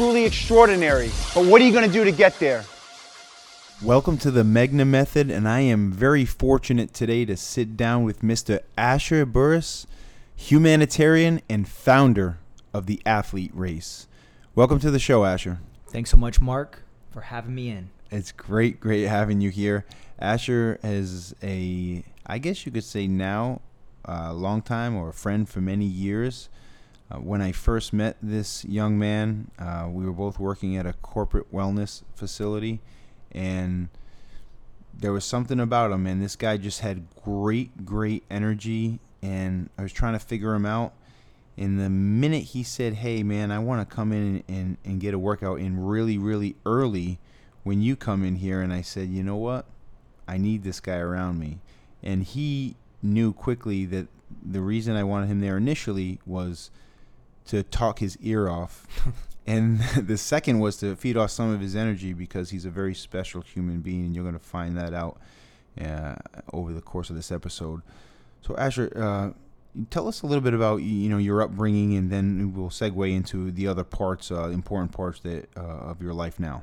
truly extraordinary. But what are you going to do to get there? Welcome to the Megna Method, and I am very fortunate today to sit down with Mr. Asher Burris, humanitarian and founder of the Athlete Race. Welcome to the show, Asher. Thanks so much, Mark, for having me in. It's great, great having you here. Asher is a, I guess you could say now, a long time or a friend for many years. Uh, when I first met this young man, uh, we were both working at a corporate wellness facility and there was something about him and this guy just had great great energy and i was trying to figure him out. And the minute he said hey man i want to come in and, and, and get a workout in really really early when you come in here and i said you know what? I need this guy around me. And he knew quickly that the reason i wanted him there initially was to talk his ear off and the second was to feed off some of his energy because he's a very special human being, and you're going to find that out uh, over the course of this episode. So, Asher, uh, tell us a little bit about you know your upbringing, and then we'll segue into the other parts, uh, important parts that uh, of your life now.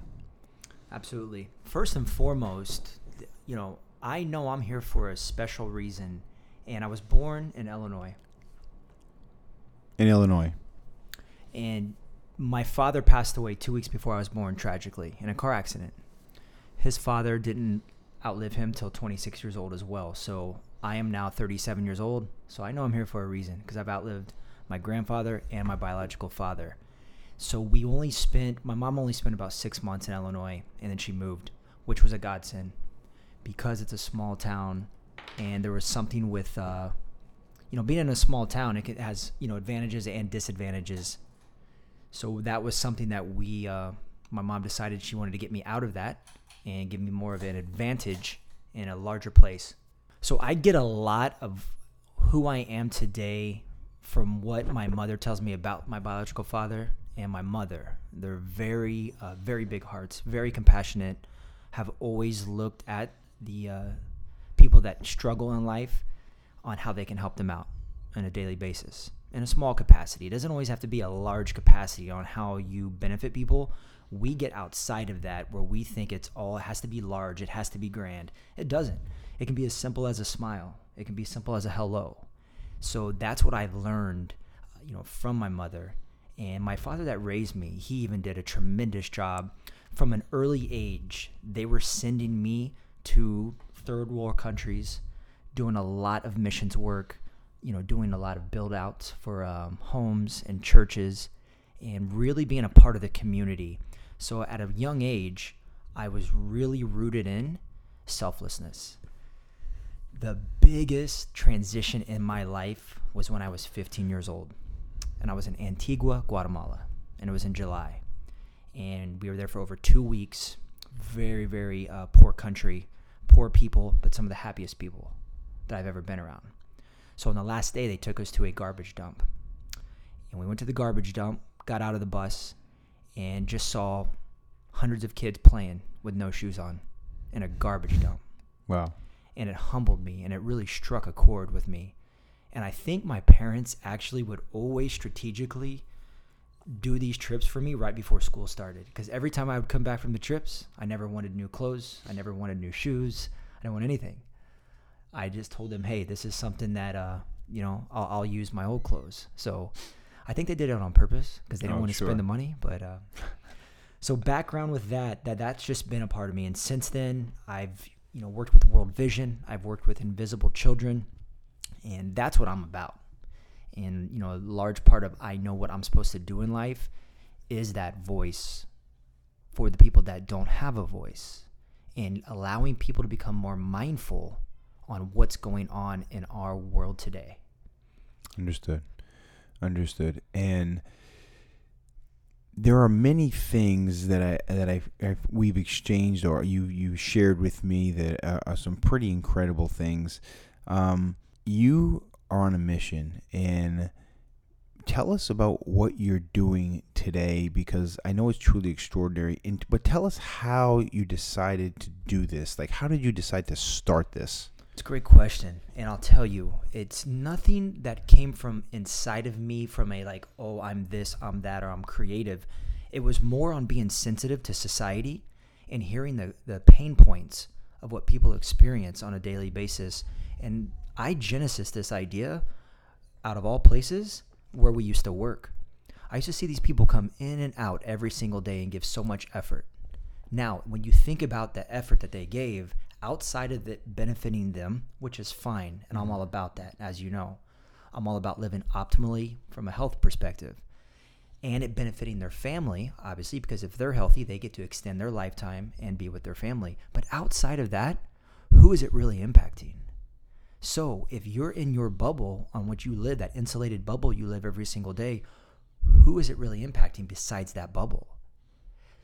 Absolutely. First and foremost, you know, I know I'm here for a special reason, and I was born in Illinois. In Illinois. And my father passed away two weeks before I was born, tragically, in a car accident. His father didn't outlive him till 26 years old as well. So I am now 37 years old. So I know I'm here for a reason because I've outlived my grandfather and my biological father. So we only spent, my mom only spent about six months in Illinois and then she moved, which was a godsend because it's a small town and there was something with, uh, you know, being in a small town, it has, you know, advantages and disadvantages so that was something that we, uh, my mom decided she wanted to get me out of that and give me more of an advantage in a larger place. So I get a lot of who I am today from what my mother tells me about my biological father and my mother. They're very, uh, very big hearts, very compassionate, have always looked at the uh, people that struggle in life on how they can help them out on a daily basis in a small capacity. It doesn't always have to be a large capacity on how you benefit people. We get outside of that where we think it's all it has to be large, it has to be grand. It doesn't. It can be as simple as a smile. It can be simple as a hello. So that's what I've learned, uh, you know, from my mother and my father that raised me. He even did a tremendous job from an early age. They were sending me to third world countries, doing a lot of missions work you know, doing a lot of build outs for um, homes and churches and really being a part of the community. So at a young age, I was really rooted in selflessness. The biggest transition in my life was when I was 15 years old. And I was in Antigua, Guatemala. And it was in July. And we were there for over two weeks. Very, very uh, poor country, poor people, but some of the happiest people that I've ever been around. So on the last day, they took us to a garbage dump. And we went to the garbage dump, got out of the bus, and just saw hundreds of kids playing with no shoes on in a garbage dump. Wow. And it humbled me and it really struck a chord with me. And I think my parents actually would always strategically do these trips for me right before school started. Because every time I would come back from the trips, I never wanted new clothes. I never wanted new shoes. I didn't want anything. I just told them, hey, this is something that uh, you know I'll, I'll, use my old clothes. So I think they did it on purpose because they didn't oh, want to sure. spend the money. But uh, so background with that, that that's just been a part of me. And since then, I've you know worked with World Vision. I've worked with Invisible Children, and that's what I'm about. And you know, a large part of I know what I'm supposed to do in life is that voice for the people that don't have a voice and allowing people to become more mindful on what's going on in our world today. Understood. Understood. And there are many things that I that I we've exchanged or you you shared with me that are, are some pretty incredible things. Um, you are on a mission, and tell us about what you're doing today because I know it's truly extraordinary. And, but tell us how you decided to do this. Like, how did you decide to start this? It's a great question. And I'll tell you, it's nothing that came from inside of me from a like, oh, I'm this, I'm that, or I'm creative. It was more on being sensitive to society and hearing the, the pain points of what people experience on a daily basis. And I genesis this idea out of all places where we used to work. I used to see these people come in and out every single day and give so much effort. Now, when you think about the effort that they gave outside of it benefiting them, which is fine, and I'm mm-hmm. all about that, as you know, I'm all about living optimally from a health perspective and it benefiting their family, obviously, because if they're healthy, they get to extend their lifetime and be with their family. But outside of that, who is it really impacting? So if you're in your bubble on which you live, that insulated bubble you live every single day, who is it really impacting besides that bubble?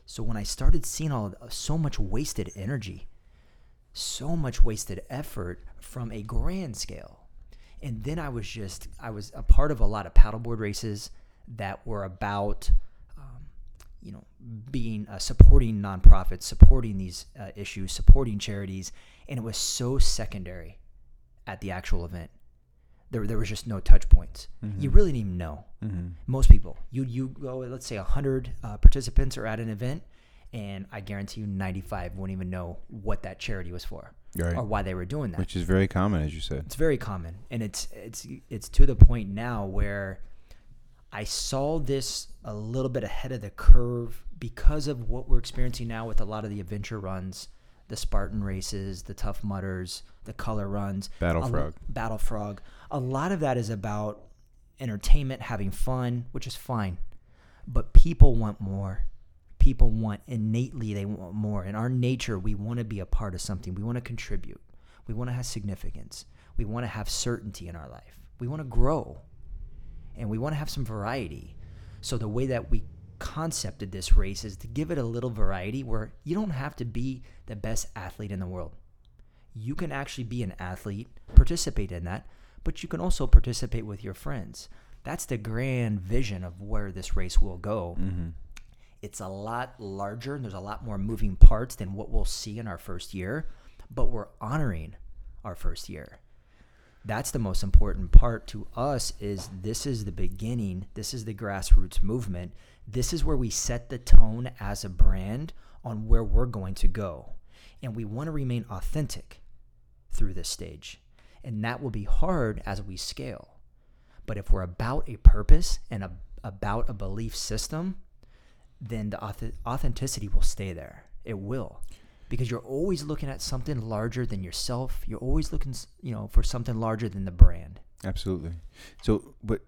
So when I started seeing all so much wasted energy, so much wasted effort from a grand scale, and then I was just I was a part of a lot of paddleboard races that were about um, you know being uh, supporting nonprofits, supporting these uh, issues, supporting charities, and it was so secondary at the actual event. There, there was just no touch points. Mm-hmm. You really didn't even know. Mm-hmm. Most people, you you go, let's say hundred uh, participants are at an event, and I guarantee you, ninety five won't even know what that charity was for right. or why they were doing that. Which is very common, as you said. It's very common, and it's it's it's to the point now where I saw this a little bit ahead of the curve because of what we're experiencing now with a lot of the adventure runs the Spartan races, the Tough Mudders, the color runs, Battle Frog. Battle Frog. A lot of that is about entertainment, having fun, which is fine. But people want more. People want innately they want more. In our nature, we want to be a part of something. We want to contribute. We want to have significance. We want to have certainty in our life. We want to grow. And we want to have some variety. So the way that we concepted this race is to give it a little variety where you don't have to be the best athlete in the world. You can actually be an athlete, participate in that, but you can also participate with your friends. That's the grand vision of where this race will go. Mm-hmm. It's a lot larger and there's a lot more moving parts than what we'll see in our first year, but we're honoring our first year. That's the most important part to us is this is the beginning. This is the grassroots movement. This is where we set the tone as a brand on where we're going to go. And we want to remain authentic through this stage. And that will be hard as we scale. But if we're about a purpose and a, about a belief system then the authenticity will stay there it will because you're always looking at something larger than yourself. You're always looking, you know, for something larger than the brand. Absolutely. So, but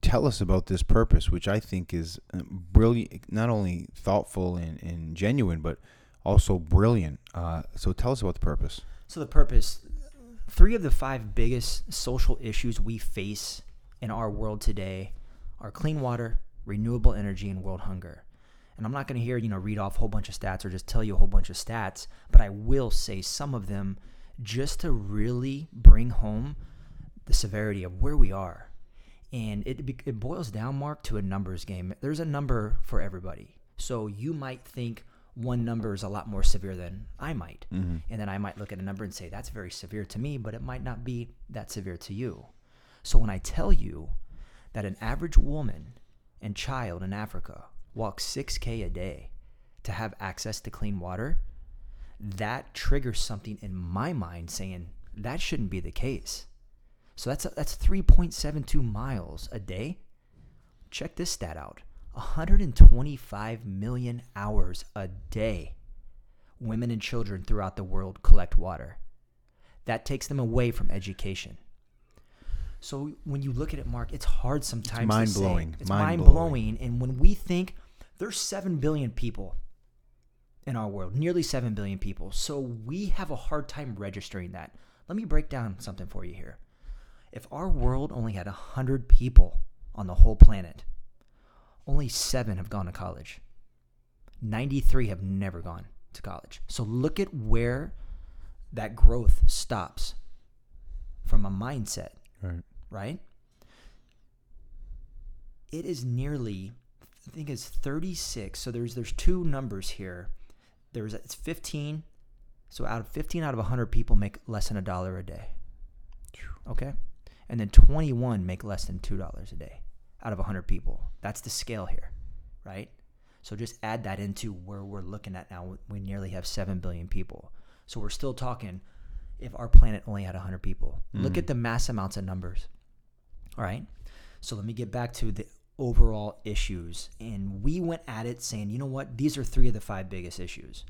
tell us about this purpose, which I think is uh, brilliant, not only thoughtful and, and genuine, but also brilliant. Uh, so, tell us about the purpose. So, the purpose three of the five biggest social issues we face in our world today are clean water, renewable energy, and world hunger and I'm not going to hear, you know, read off a whole bunch of stats or just tell you a whole bunch of stats, but I will say some of them just to really bring home the severity of where we are. And it, it boils down, Mark, to a numbers game. There's a number for everybody. So you might think one number is a lot more severe than I might. Mm-hmm. And then I might look at a number and say, that's very severe to me, but it might not be that severe to you. So when I tell you that an average woman and child in Africa walk 6K a day to have access to clean water, that triggers something in my mind saying that shouldn't be the case. So that's that's 3.72 miles a day. Check this stat out. 125 million hours a day. Women and children throughout the world collect water. That takes them away from education. So when you look at it, Mark, it's hard sometimes. It's mind blowing. It's mind blowing. And when we think there's 7 billion people in our world, nearly 7 billion people. So we have a hard time registering that. Let me break down something for you here. If our world only had 100 people on the whole planet, only seven have gone to college. 93 have never gone to college. So look at where that growth stops from a mindset, Right. right? It is nearly, I think it's 36. So there's there's two numbers here. There's it's 15. So out of 15 out of 100 people make less than a dollar a day. Okay? And then 21 make less than $2 a day out of 100 people. That's the scale here, right? So just add that into where we're looking at now. We nearly have 7 billion people. So we're still talking if our planet only had 100 people. Look mm. at the mass amounts of numbers. All right? So let me get back to the overall issues. And we went at it saying, you know what? These are three of the five biggest issues.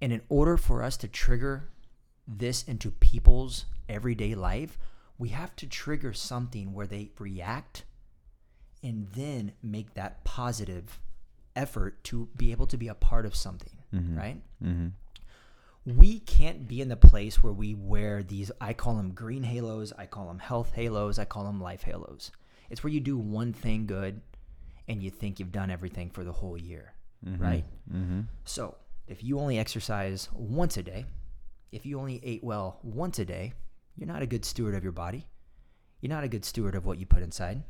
And in order for us to trigger this into people's everyday life, we have to trigger something where they react and then make that positive effort to be able to be a part of something, right? Mm-hmm. we can't be in the place where we wear these i call them green halos i call them health halos i call them life halos it's where you do one thing good and you think you've done everything for the whole year right Mm-hmm. so if you only exercise once a day if you only ate well once a day you're not a good steward of your body you're not a good steward of what you put inside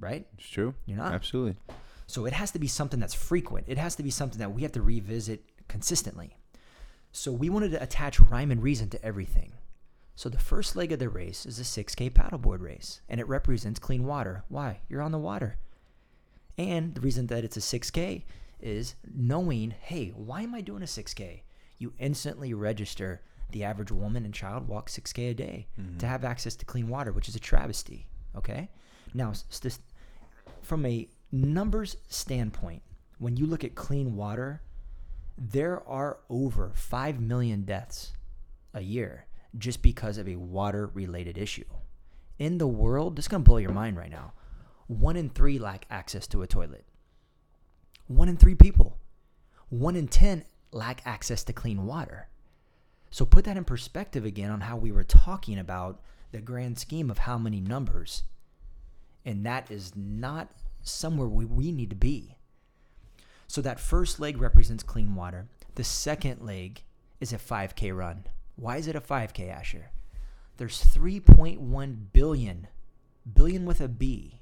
right It's true. You're not. Absolutely. so it has to be something that's frequent. It has to be something that we have to revisit consistently. So we wanted to attach rhyme and reason to everything. So the first leg of the race is a 6K paddleboard race, and it represents clean water. Why? You're on the water. And the reason that it's a 6K is knowing, hey, why am I doing a 6K? You instantly register the average woman and child walk 6K a day mm-hmm. to have access to clean water, which is a travesty. Okay? Now, st- from a numbers standpoint, when you look at clean water, there are over 5 million deaths a year just because of a water related issue. In the world, this is going to blow your mind right now. One in three lack access to a toilet. One in three people. One in 10 lack access to clean water. So put that in perspective again on how we were talking about the grand scheme of how many numbers. And that is not somewhere we, we need to be. So that first leg represents clean water. The second leg is a 5K run. Why is it a 5K, Asher? There's 3.1 billion, billion with a B,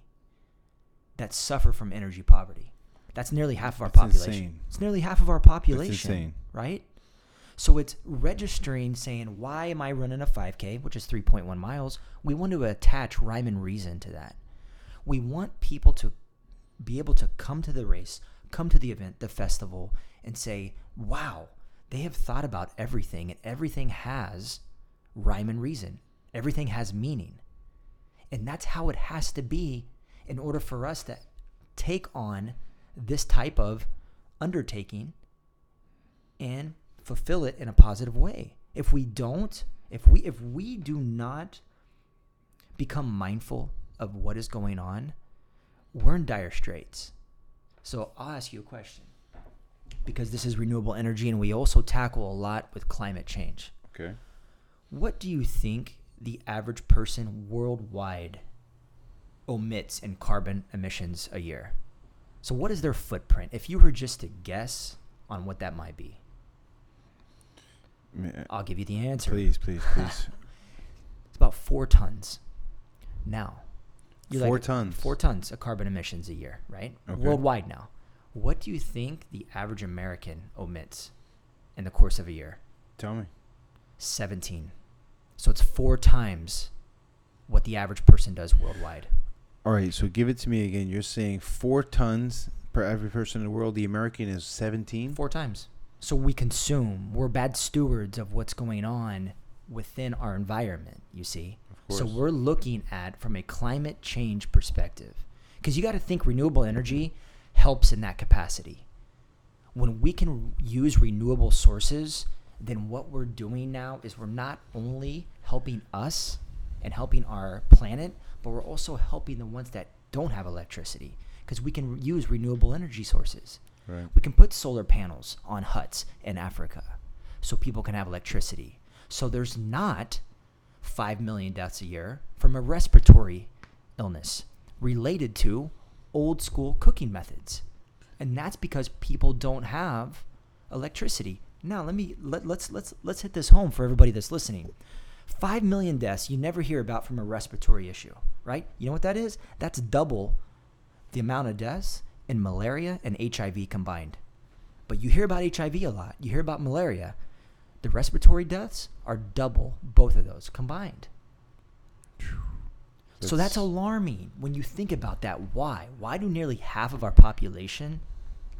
that suffer from energy poverty. That's nearly half of our That's population. insane. It's nearly half of our population. insane. Right? So it's registering saying, why am I running a 5K, which is 3.1 miles? We want to attach rhyme and reason to that. We want people to be able to come to the race, come to the event, the festival, and say, wow, they have thought about everything, and everything has rhyme and reason. Everything has meaning. And that's how it has to be in order for us to take on this type of undertaking and fulfill it in a positive way. If we don't, if we if we do not become mindful of what is going on, we're in dire straits. So I'll ask you a question. Because this is renewable energy and we also tackle a lot with climate change. Okay. What do you think the average person worldwide omits in carbon emissions a year? So, what is their footprint? If you were just to guess on what that might be, I'll give you the answer. Please, please, please. It's about four tons. Now, you're Four like, tons. Four tons of carbon emissions a year, right? Okay. Worldwide now. What do you think the average American omits in the course of a year? Tell me. 17. So it's four times what the average person does worldwide. All right, so give it to me again. You're saying four tons per every person in the world. The American is 17. Four times. So we consume. We're bad stewards of what's going on within our environment, you see. Of So we're looking at from a climate change perspective. Because you got to think renewable energy helps in that capacity. When we can use renewable sources, then what we're doing now is we're not only helping us and helping our planet, but we're also helping the ones that don't have electricity because we can use renewable energy sources. Right. We can put solar panels on huts in Africa so people can have electricity. So there's not 5 million deaths a year from a respiratory illness related to old school cooking methods. And that's because people don't have electricity. Now, let me let, let's let's let's hit this home for everybody that's listening. 5 million deaths you never hear about from a respiratory issue, right? You know what that is? That's double the amount of deaths in malaria and HIV combined. But you hear about HIV a lot. You hear about malaria. The respiratory deaths are double both of those combined. So that's That's- alarming when you think about that. Why? Why do nearly half of our population,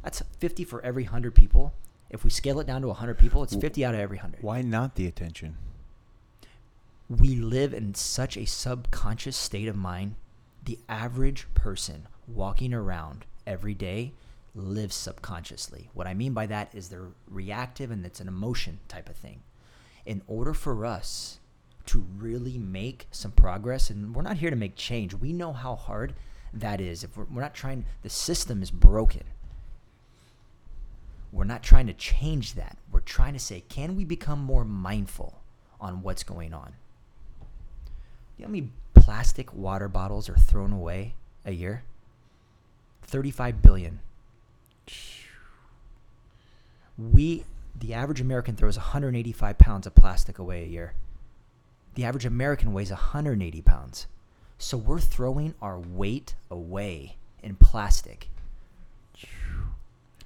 that's 50 for every 100 people. If we scale it down to 100 people, it's 50 out of every 100. Why not the attention? we live in such a subconscious state of mind. The average person walking around every day lives subconsciously. What I mean by that is they're reactive and it's an emotion type of thing. In order for us to really make some progress, and we're not here to make change, we know how hard that is. If we're, we're not trying, the system is broken. We're not trying to change that. We're trying to say, can we become more mindful on what's going on? You know how many plastic water bottles are thrown away a year? 35 billion. We, the average American throws 185 pounds of plastic away a year. The average American weighs 180 pounds. So we're throwing our weight away in plastic.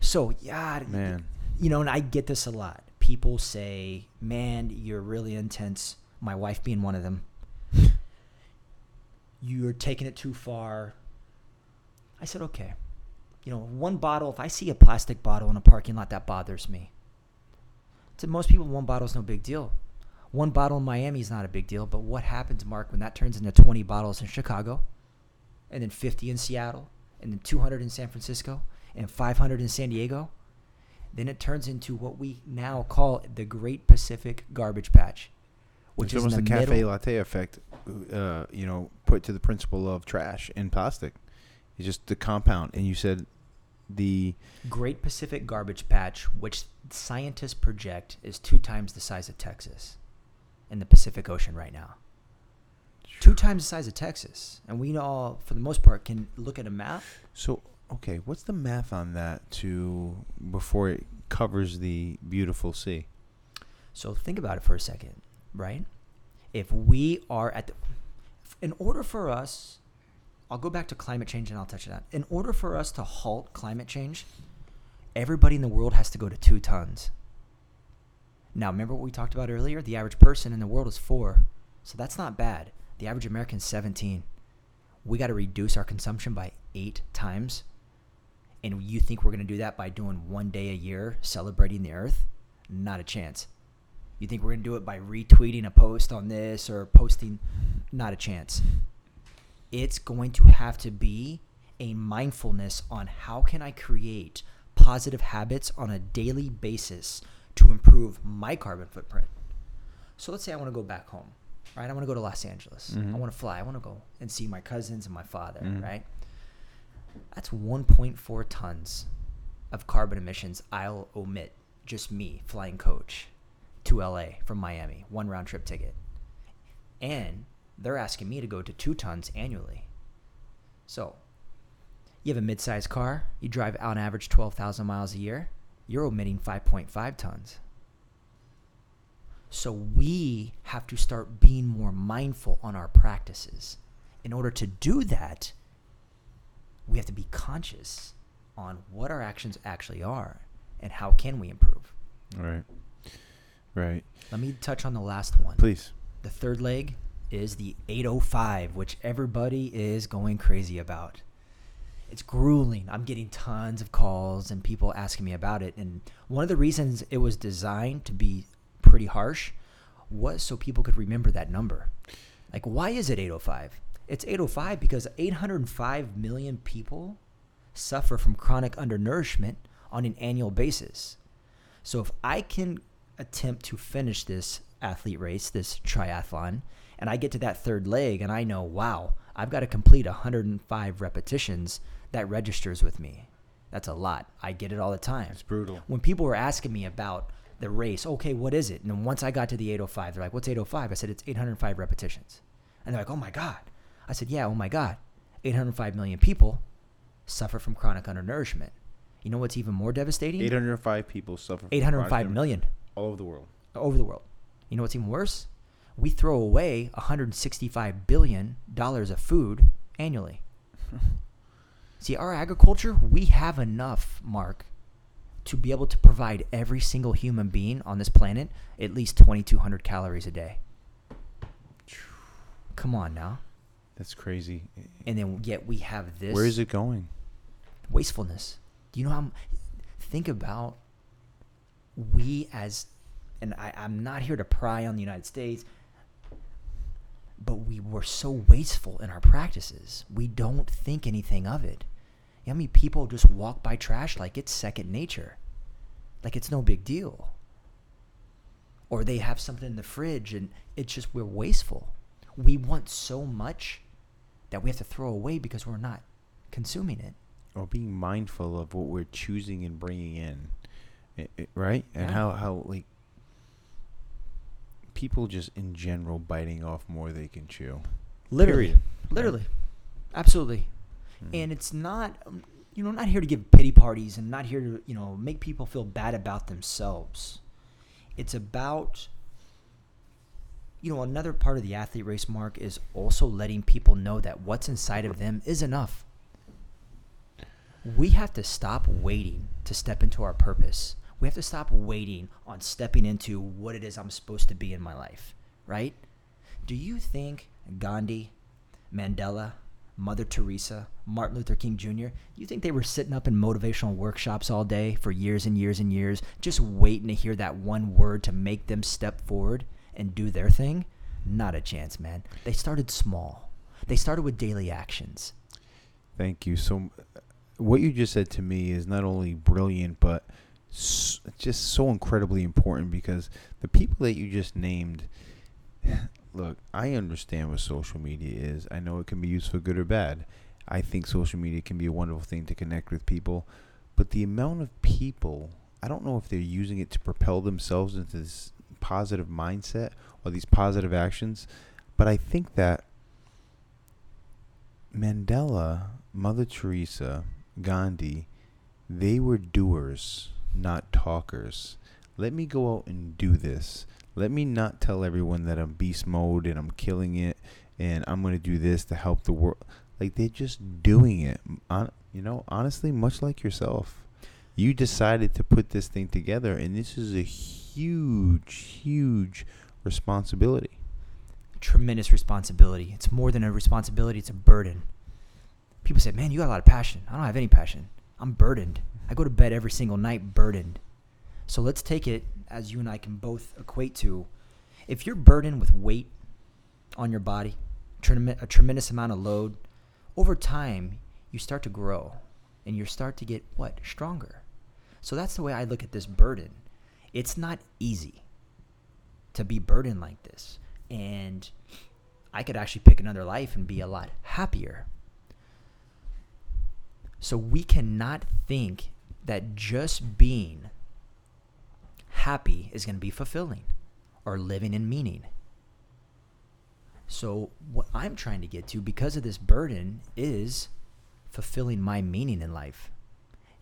So, yeah, Man. you know, and I get this a lot. People say, "Man, you're really intense." My wife being one of them. You're taking it too far. I said, "Okay." You know, one bottle. If I see a plastic bottle in a parking lot, that bothers me. To most people, one bottle is no big deal. One bottle in Miami is not a big deal. But what happens, Mark, when that turns into 20 bottles in Chicago, and then 50 in Seattle, and then 200 in San Francisco, and 500 in San Diego? then it turns into what we now call the Great Pacific Garbage Patch, which it's is almost the, the cafe middle. latte effect, uh, you know, put to the principle of trash in plastic. It's just the compound, and you said the Great Pacific Garbage Patch, which scientists project is two times the size of Texas in the Pacific Ocean right now. Two times the size of Texas, and we all, for the most part, can look at a map. so okay. What's the math on that to before it covers the beautiful sea? So think about it for a second, right? If we are at the, in order for us, I'll go back to climate change and I'll touch on that. In order for us to halt climate change, everybody in the world has to go to two tons. Now, remember what we talked about earlier? The average person in the world is four. So that's not bad. The average American is 17. We got to reduce our consumption by eight times. And you think we're going to do that by doing one day a year celebrating the earth? Not a chance. You think we're going to do it by retweeting a post on this or posting? Not a chance. It's going to have to be a mindfulness on how can I create positive habits on a daily basis to improve my carbon footprint. So let's say I want to go back home, right? I want to go to Los Angeles. I Mhm. want to fly. I want to go and see my cousins and my father, Mhm. right? That's 1.4 tons of carbon emissions I'll omit, just me flying coach to LA from Miami, one round trip ticket. And they're asking me to go to two tons annually. So you have a mid sized car, you drive on average 12,000 miles a year, you're omitting 5.5 tons. So we have to start being more mindful on our practices. In order to do that, we have to be conscious on what our actions actually are and how can we improve. Right. Right. Let me touch on the last one. Please. The third leg is the 805, which everybody is going crazy about. It's grueling. I'm getting tons of calls and people asking me about it. And one of the reasons it was designed to be pretty harsh was so people could remember that number. Like, why is it 805? It's 805 because 805 million people suffer from chronic undernourishment on an annual basis. So if I can attempt to finish this athlete race, this triathlon, and I get to that third leg and I know, wow, I've got to complete 105 repetitions, that registers with me. That's a lot. I get it all the time. It's brutal. When people were asking me about the race, okay, what is it? And then once I got to the 805, they're like, what's 805? I said, it's 805 repetitions. And they're like, oh my God. I said, yeah, oh my God. 805 million people suffer from chronic undernourishment. You know what's even more devastating? 805 people suffer. From 805 all over the world. over the world. You know what's even worse? We throw away 165 billion dollars of food annually. See, our agriculture, we have enough, Mark, to be able to provide every single human being on this planet at least 2200 calories a day. Come on now. That's crazy. And then yet we have this Where is it going? wastefulness. Do you know how? m- Think about we as, and I, I'm not here to pry on the United States, but we were so wasteful in our practices. We don't think anything of it. You know how many people just walk by trash like it's second nature, like it's no big deal. Or they have something in the fridge and it's just we're wasteful. We want so much that we have to throw away because we're not consuming it. Or being mindful of what we're choosing and bringing in, I- I- right? And Yeah. how how like people just in general biting off more they can chew. Literally. Period. Literally. Absolutely. Mm. And it's not, um, you know, not here to give pity parties and not here to, you know, make people feel bad about themselves. It's about, you know, another part of the athlete race mark is also letting people know that what's inside of them is enough. We have to stop waiting to step into our purpose. We have to stop waiting on stepping into what it is I'm supposed to be in my life, right? Do you think Gandhi, Mandela, Mother Teresa, Martin Luther King Jr., you think they were sitting up in motivational workshops all day for years and years and years, just waiting to hear that one word to make them step forward and do their thing? Not a chance, man. They started small. They started with daily actions. Thank you. So, what you just said to me is not only brilliant, but just so incredibly important because the people that you just named. Look, I understand what social media is. I know it can be used for good or bad. I think social media can be a wonderful thing to connect with people, but the amount of people, I don't know if they're using it to propel themselves into this positive mindset or these positive actions, but I think that Mandela, Mother Teresa, Gandhi, they were doers, not talkers. Let me go out and do this. Let me not tell everyone that I'm beast mode and I'm killing it and I'm going to do this to help the world. Like they're just doing it. Hon- you know, honestly, much like yourself. You decided to put this thing together and this is a huge, huge responsibility. Tremendous responsibility. It's more than a responsibility, it's a burden. People say, man, you got a lot of passion. I don't have any passion. I'm burdened. I go to bed every single night burdened. So let's take it as you and I can both equate to if you're burdened with weight on your body, a tremendous amount of load, over time you start to grow and you start to get what? Stronger. So that's the way I look at this burden. It's not easy to be burdened like this. And I could actually pick another life and be a lot happier. So we cannot think that just being happy is going to be fulfilling or living in meaning. So, what I'm trying to get to because of this burden is fulfilling my meaning in life.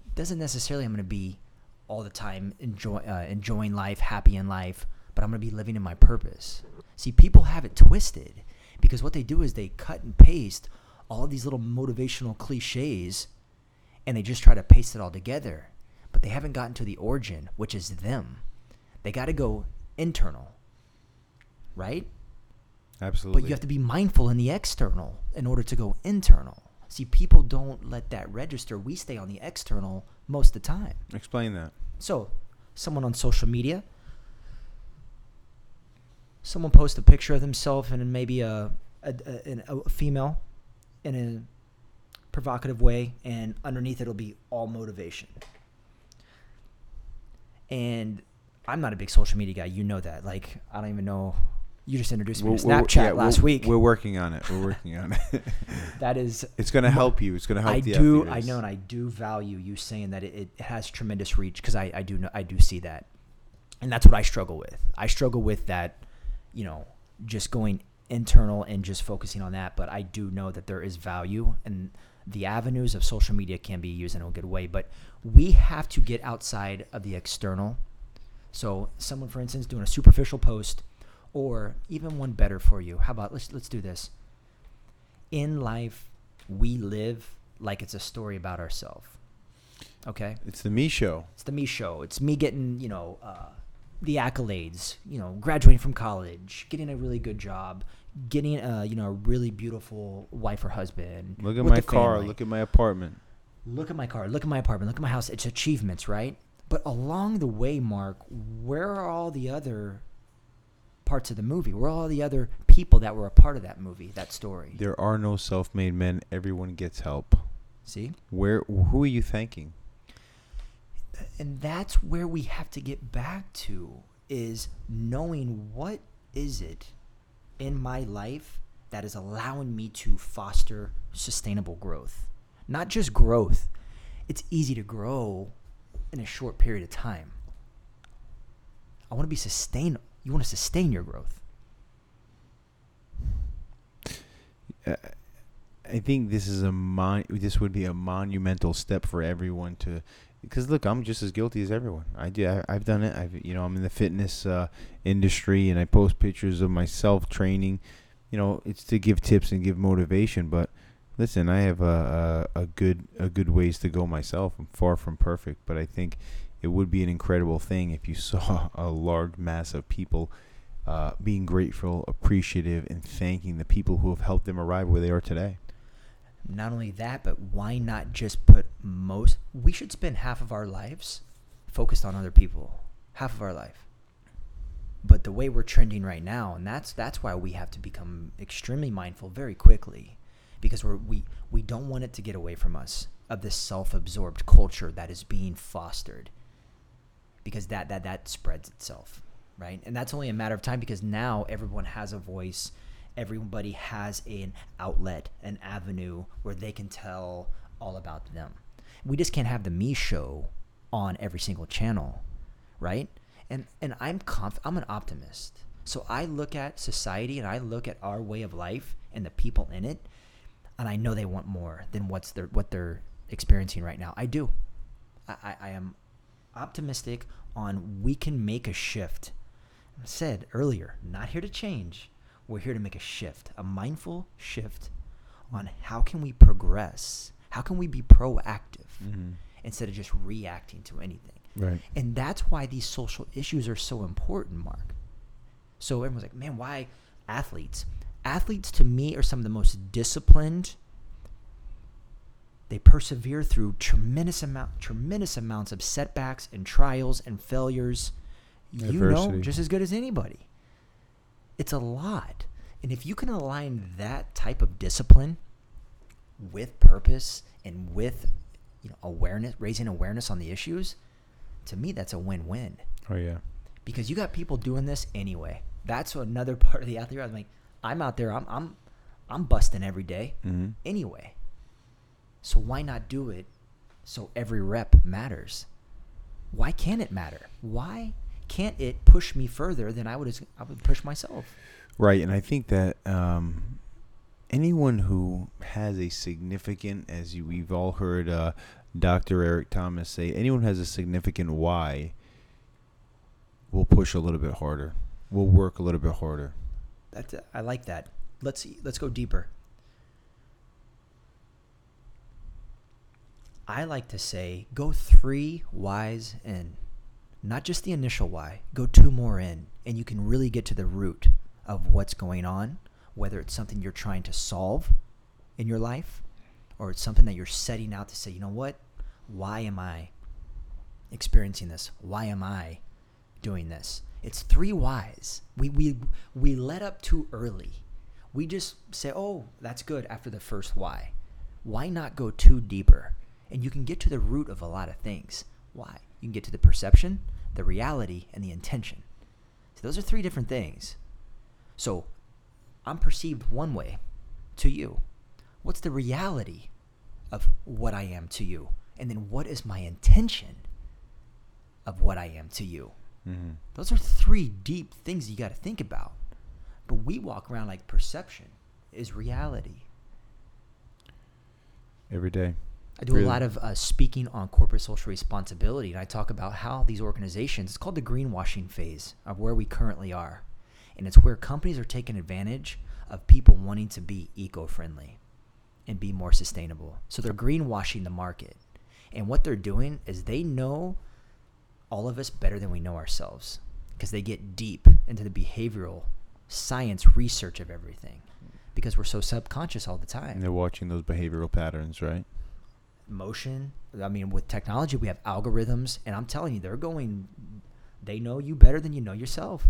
It doesn't necessarily I'm going to be all the time enjoy, uh, enjoying life, happy in life, but I'm going to be living in my purpose. See, people have it twisted because what they do is they cut and paste all these little motivational cliches and they just try to paste it all together. But they haven't gotten to the origin, which is them. They got to go internal, right? Absolutely. But you have to be mindful in the external in order to go internal. See, people don't let that register. We stay on the external most of the time. Explain that. So, someone on social media, someone posts a picture of themselves and maybe a, a, a, a female in a provocative way, and underneath it'll be all motivation. And I'm not a big social media guy. You know that. Like, I don't even know. You just introduced me We're- to Snapchat yeah, last week. We're working on it. We're working on it. that is it's going to help you. It's going to help I do. I know, and I do value you saying that it, it has tremendous reach because I, I do know I do see that, and that's what I struggle with. I struggle with that, you know, just going internal and just focusing on that. But I do know that there is value, and the avenues of social media can be used in a good way, but we have to get outside of the external. So, someone, for instance, doing a superficial post, or even one better for you. How about let's let's do this. In life, we live like it's a story about ourselves. Okay, It's the me show. it's the me show. It's me getting you know uh, the accolades. You know, graduating from college, getting a really good job, getting a you know a really beautiful wife or husband. Look at my car. family. Look at my apartment. Look at my car. Look at my apartment. Look at my house. It's achievements, right? But along the way, Mark, where are all the other parts of the movie? Where are all the other people that were a part of that movie, that story? There are no self-made men. Everyone gets help. See? Where? Who are you thanking? and that's where we have to get back to is knowing what is it in my life that is allowing me to foster sustainable growth not just growth it's easy to grow in a short period of time i want to be sustainable you want to sustain your growth I think this is a mon- this would be a monumental step for everyone to because look, I'm just as guilty as everyone. I do. I, I've done it. I've you know I'm in the fitness uh, industry and I post pictures of myself training. You know, it's to give tips and give motivation. But listen, I have a, a a good a good ways to go myself. I'm far from perfect, but I think it would be an incredible thing if you saw a large mass of people. Uh, being grateful, appreciative, and thanking the people who have helped them arrive where they are today. not only that but why not just put most we should spend half of our lives focused on other people half of our life but the way we're trending right now and that's that's why we have to become extremely mindful very quickly because we're we we don't want it to get away from us of this self-absorbed culture that is being fostered because that that that spreads itself right? And that's only a matter of time because now everyone has a voice. Everybody has an outlet an avenue where they can tell all about them. We just can't have the me show on every single channel right? And and i'm conf- i'm an optimist. So i look at society and i look at our way of life and the people in it and i know they want more than what's their what they're experiencing right now i do i i, I am optimistic on we can make a shift I said earlier not here to change we're here to make a shift a mindful shift on how can we progress how can we be proactive mm-hmm. instead of just reacting to anything Right. and that's why these social issues are so important, Mark. So everyone's like, man, why athletes? Athletes to me are some of the most disciplined. They persevere through tremendous amount tremendous amounts of setbacks and trials and failures. You know just as good as anybody. It's a lot. And if you can align that type of discipline with purpose and with you know awareness raising awareness on the issues to me that's a win-win Oh yeah. because you got people doing this anyway that's another part of the athlete i'm like i'm out there i'm i'm i'm busting every day Mm-hmm. anyway so why not do it so every rep matters why can't it matter why can't it push me further than i would i would push myself Right, and I think that um, anyone who has a significant, as you, we've all heard uh, Dr. Eric Thomas say, anyone who has a significant why will push a little bit harder, will work a little bit harder. That's I like that. Let's see, let's go deeper. I like to say go three whys in, not just the initial why. Go two more in, and you can really get to the root of what's going on. Whether it's something you're trying to solve in your life, or it's something that you're setting out to say, you know what, why am I experiencing this? Why am I doing this? It's three whys. We we we let up too early. We just say, "Oh, that's good." After the first why, why not go too deeper? And you can get to the root of a lot of things. Why? You can get to the perception, the reality, and the intention. So those are three different things. So I'm perceived one way to you. What's the reality of what I am to you? And then what is my intention of what I am to you? Mm-hmm. Those are three deep things you got to think about. But we walk around like perception is reality. every day. I do Really? a lot of uh, speaking on corporate social responsibility, and I talk about how these organizations, it's called the greenwashing phase of where we currently are. And it's where companies are taking advantage of people wanting to be eco friendly and be more sustainable. So they're greenwashing the market. And what they're doing is they know all of us better than we know ourselves because they get deep into the behavioral science research of everything because we're so subconscious all the time And they're watching those behavioral patterns, right? motion. I mean, with technology, we have algorithms, and I'm telling you, they're going. They know you better than you know yourself.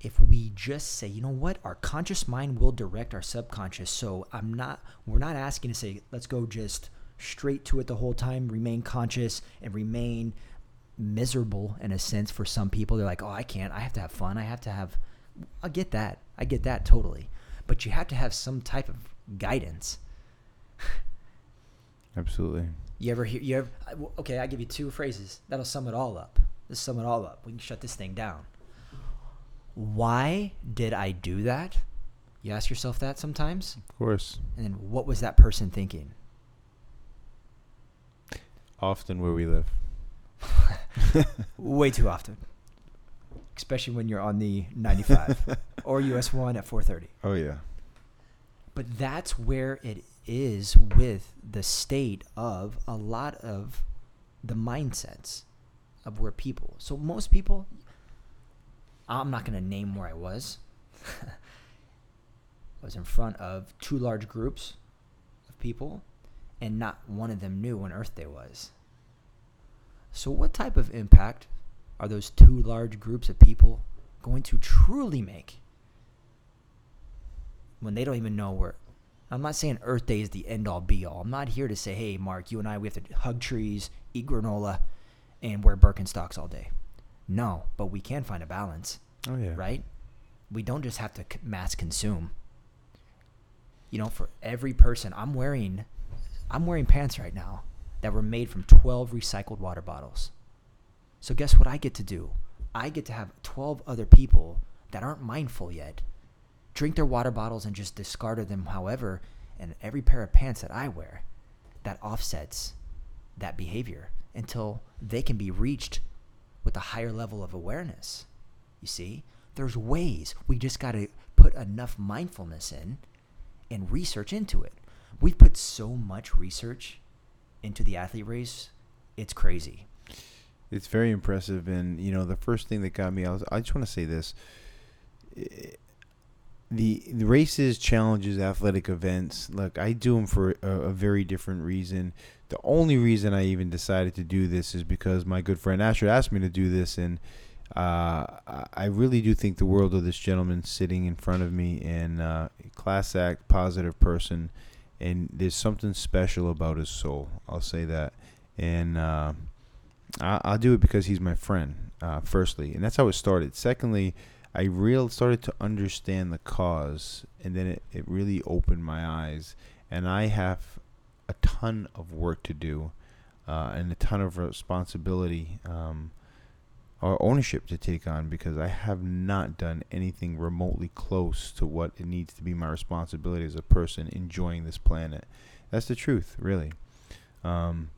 If we just say, you know what, our conscious mind will direct our subconscious. So I'm not. We're not asking to say, let's go just straight to it the whole time, remain conscious, and remain miserable in a sense for some people. They're like, oh, I can't. I have to have fun. I have to have. I get that. I get that totally. But you have to have some type of guidance. Absolutely. You ever hear? You ever? Okay, I give you two phrases that'll sum it all up. Let's sum it all up. We can shut this thing down. Why did I do that? You ask yourself that sometimes, Of course. and then what was that person thinking? Often where we live. Way too often, especially when you're on the 95 or US one at 4:30. Oh yeah. But that's where it is with the state of a lot of the mindsets of where people. So most people, I'm not going to name where I was. I was in front of two large groups of people, and not one of them knew when Earth Day was. So, what type of impact are those two large groups of people going to truly make when they don't even know where. I'm not saying Earth Day is the end all be all. I'm not here to say, hey, Mark, you and I, we have to hug trees, eat granola, and wear Birkenstocks all day. No, but we can find a balance, Oh yeah. right? We don't just have to mass consume. You know, for every person, I'm wearing, I'm wearing pants right now that were made from 12 recycled water bottles. So guess what I get to do? I get to have 12 other people that aren't mindful yet drink their water bottles and just discard them however and every pair of pants that I wear that offsets that behavior until they can be reached with a higher level of awareness. You see, there's ways. We just got to put enough mindfulness in and research into it. We've put so much research into the athlete race, it's crazy. It's very impressive, and you know the first thing that got me, I was, I just want to say this: Eh, the the races, challenges, athletic events. Look, I do them for a, a very different reason. The only reason I even decided to do this is because my good friend Asher asked me to do this, and uh, I- really do think the world of this gentleman sitting in front of me, and uh, class act, positive person, and there's something special about his soul. I'll say that, and. Uh, I- I'll do it because he's my friend, uh, firstly, and that's how it started. Secondly, I real started to understand the cause, and then it, it really opened my eyes. And I have a ton of work to do, uh, and a ton of responsibility um, or ownership to take on because I have not done anything remotely close to what it needs to be my responsibility as a person enjoying this planet. That's the truth, really. Um,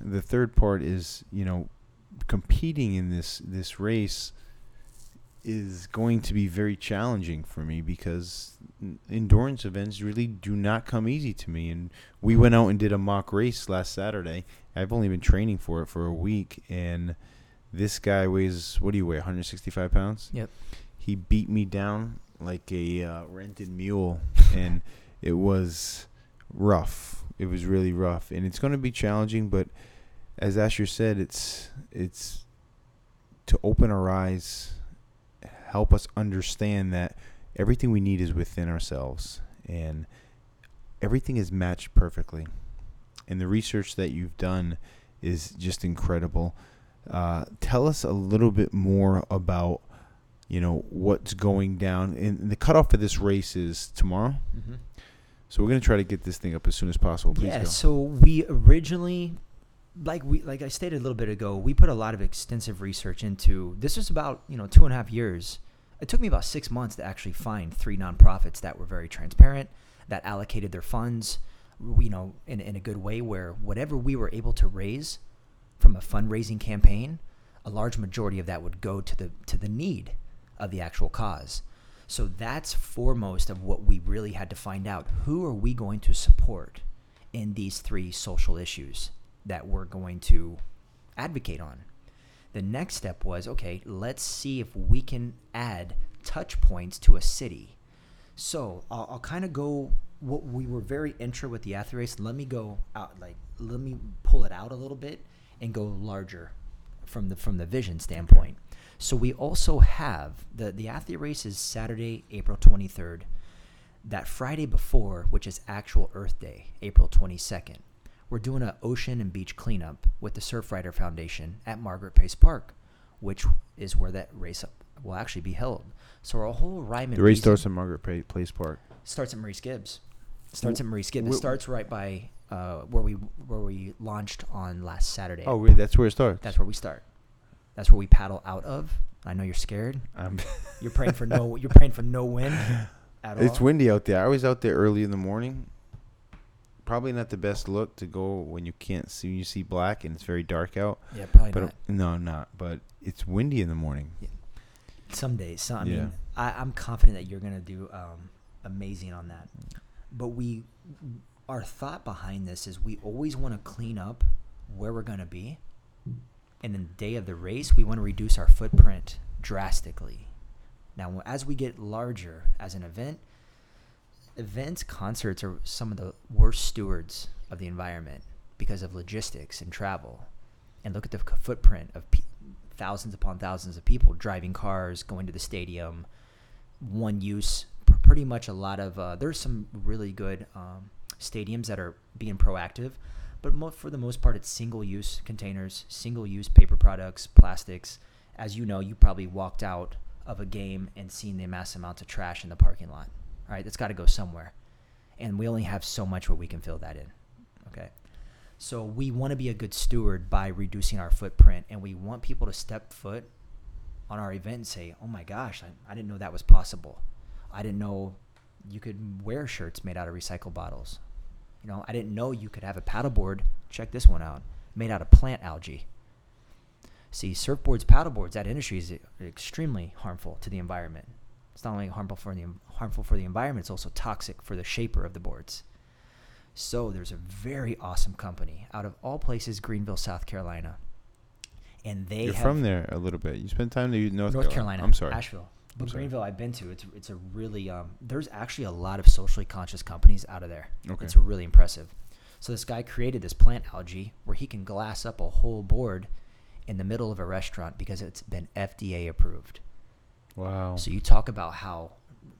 the third part is you know competing in this this race is going to be very challenging for me because endurance events really do not come easy to me and we went out and did a mock race last Saturday I've only been training for it for a week and this guy weighs what do you weigh 165 pounds? Yep. he beat me down like a uh, rented mule and it was rough. It was really rough and it's going to be challenging but as asher said it's it's to open our eyes help us understand that everything we need is within ourselves and everything is matched perfectly. And the research that you've done is just incredible uh, tell us a little bit more about you know what's going down and the cutoff for this race is tomorrow Mm-hmm. so we're going to try to get this thing up as soon as possible please yeah. go So we originally, like we like I stated a little bit ago, we put a lot of extensive research into. This was about you know two and a half years. It took me about six months to actually find three nonprofits that were very transparent, that allocated their funds, you know, in, in a good way where whatever we were able to raise from a fundraising campaign, a large majority of that would go to the to the need of the actual cause. So that's foremost of what we really had to find out. Who are we going to support in these three social issues that we're going to advocate on? The next step was okay, let's see if we can add touch points to a city. So I'll, I'll kind of go what we were very intro with the athlete. Let me go out, like, let me pull it out a little bit and go larger from the from the vision standpoint. So we also have the the athlete race is Saturday, April 23rd. That Friday before, which is actual Earth Day, April 22nd, we're doing an ocean and beach cleanup with the Surfrider Foundation at Margaret Pace Park, which is where that race will actually be held. So our whole rhyme and The race starts at Margaret Pace Park. starts at Maurice Gibbs. Starts at Maurice Gibbs. It starts right by uh, where we where we launched on last Saturday. Oh, really? That's where it starts. That's where we start. That's where we paddle out of. I know you're scared. Um, You're praying for no. You're praying for no wind at all. it's windy out there. I was out there early in the morning. Probably not the best look to go when you can't see. You see black and it's very dark out. Yeah, probably But not. no, not. But it's windy in the morning. Some days. So, I Yeah. mean, I, I'm confident that you're gonna do um, amazing on that. But we, our thought behind this is we always want to clean up where we're gonna be, and then the day of the race, we want to reduce our footprint drastically. Now, as we get larger as an event, events, concerts are some of the worst stewards of the environment because of logistics and travel. And look at the footprint of pe- thousands upon thousands of people driving cars, going to the stadium, one use. Pretty much a lot of uh, there's some really good um, stadiums that are being proactive, but mo- for the most part, it's single use containers, single use paper products, plastics. As you know, you probably walked out of a game and seen the mass amounts of trash in the parking lot. All right, that's got to go somewhere, and we only have so much where we can fill that in. Okay. So we want to be a good steward by reducing our footprint, and we want people to step foot on our event and say, "Oh my gosh, I, I didn't know that was possible. I didn't know you could wear shirts made out of recycled bottles. You know, I didn't know you could have a paddleboard. Check this one out, made out of plant algae. See, surfboards, paddleboards, that industry is extremely harmful to the environment. It's not only harmful for the harmful for the environment; it's also toxic for the shaper of the boards. So there's a very awesome company out of all places, Greenville, South Carolina, and they You're have from there a little bit. You spent time in North, North Carolina. I'm sorry. Asheville. But sorry. Greenville, I've been to. It's it's a really um. There's actually a lot of socially conscious companies out of there. Okay. It's really impressive. So this guy created this plant algae where he can glass up a whole board in the middle of a restaurant because it's been FDA approved. Wow. So you talk about how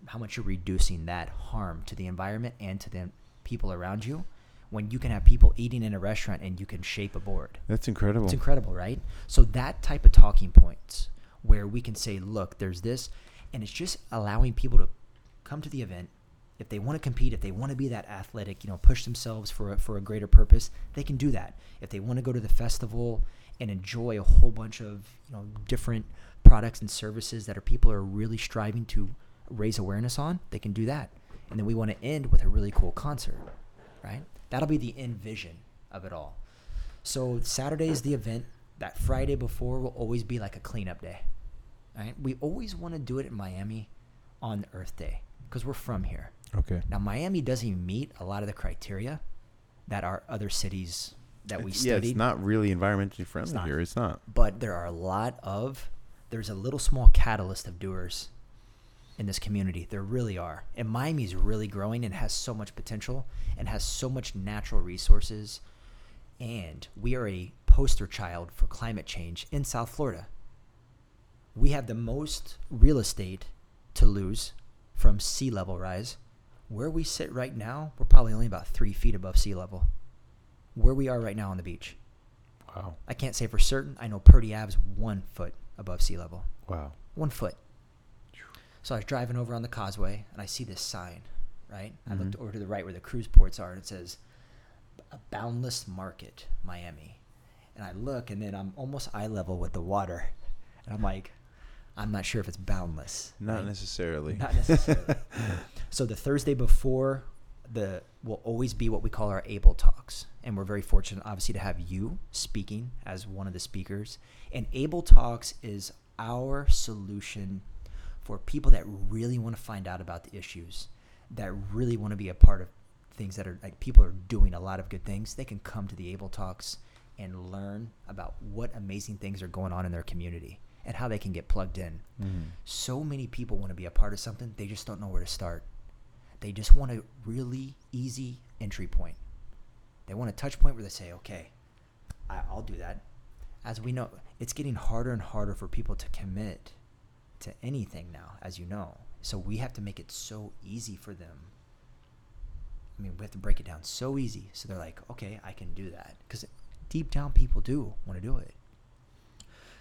how much you're reducing that harm to the environment and to the people around you when you can have people eating in a restaurant and you can shape a board. That's incredible. It's incredible, right? So that type of talking points where we can say, look, there's this, and it's just allowing people to come to the event. If they want to compete, if they want to be that athletic, you know, push themselves for a, for a greater purpose, they can do that. If they want to go to the festival and enjoy a whole bunch of you know different products and services that are people are really striving to raise awareness on, they can do that. And then we want to end with a really cool concert, right? That'll be the end vision of it all. So Saturday is the event. That Friday before will always be like a cleanup day. Right? We always want to do it in Miami on Earth Day because we're from here. okay. Now Miami doesn't even meet a lot of the criteria that our other cities that we It's- yeah, it's not really environmentally friendly not. here. It's not. but there are a lot of there's a little small catalyst of doers in this community. There really are. And Miami is really growing and has so much potential and has so much natural resources. And we are a poster child for climate change in South Florida. We have the most real estate to lose from sea level rise. Where we sit right now, we're probably only about three feet above sea level. Where we are right now on the beach. Wow. I can't say for certain. I know Purdy Ave's one foot above sea level. Wow. One foot. So I was driving over on the causeway and I see this sign, right? I mm-hmm. looked over to the right where the cruise ports are and it says a boundless market, Miami. And I look and then I'm almost eye level with the water. And I'm like, I'm not sure if it's boundless. Not right? necessarily. Not necessarily. so the Thursday before the will always be what we call our able talks and we're very fortunate obviously to have you speaking as one of the speakers and able talks is our solution for people that really want to find out about the issues that really want to be a part of things that are like people are doing a lot of good things they can come to the able talks and learn about what amazing things are going on in their community and how they can get plugged in mm-hmm. so many people want to be a part of something they just don't know where to start they just want a really easy entry point. They want a touch point where they say, okay, I, I'll do that. As we know, it's getting harder and harder for people to commit to anything now, as you know. So we have to make it so easy for them. I mean, we have to break it down so easy. So they're like, okay, I can do that. Because deep down, people do want to do it.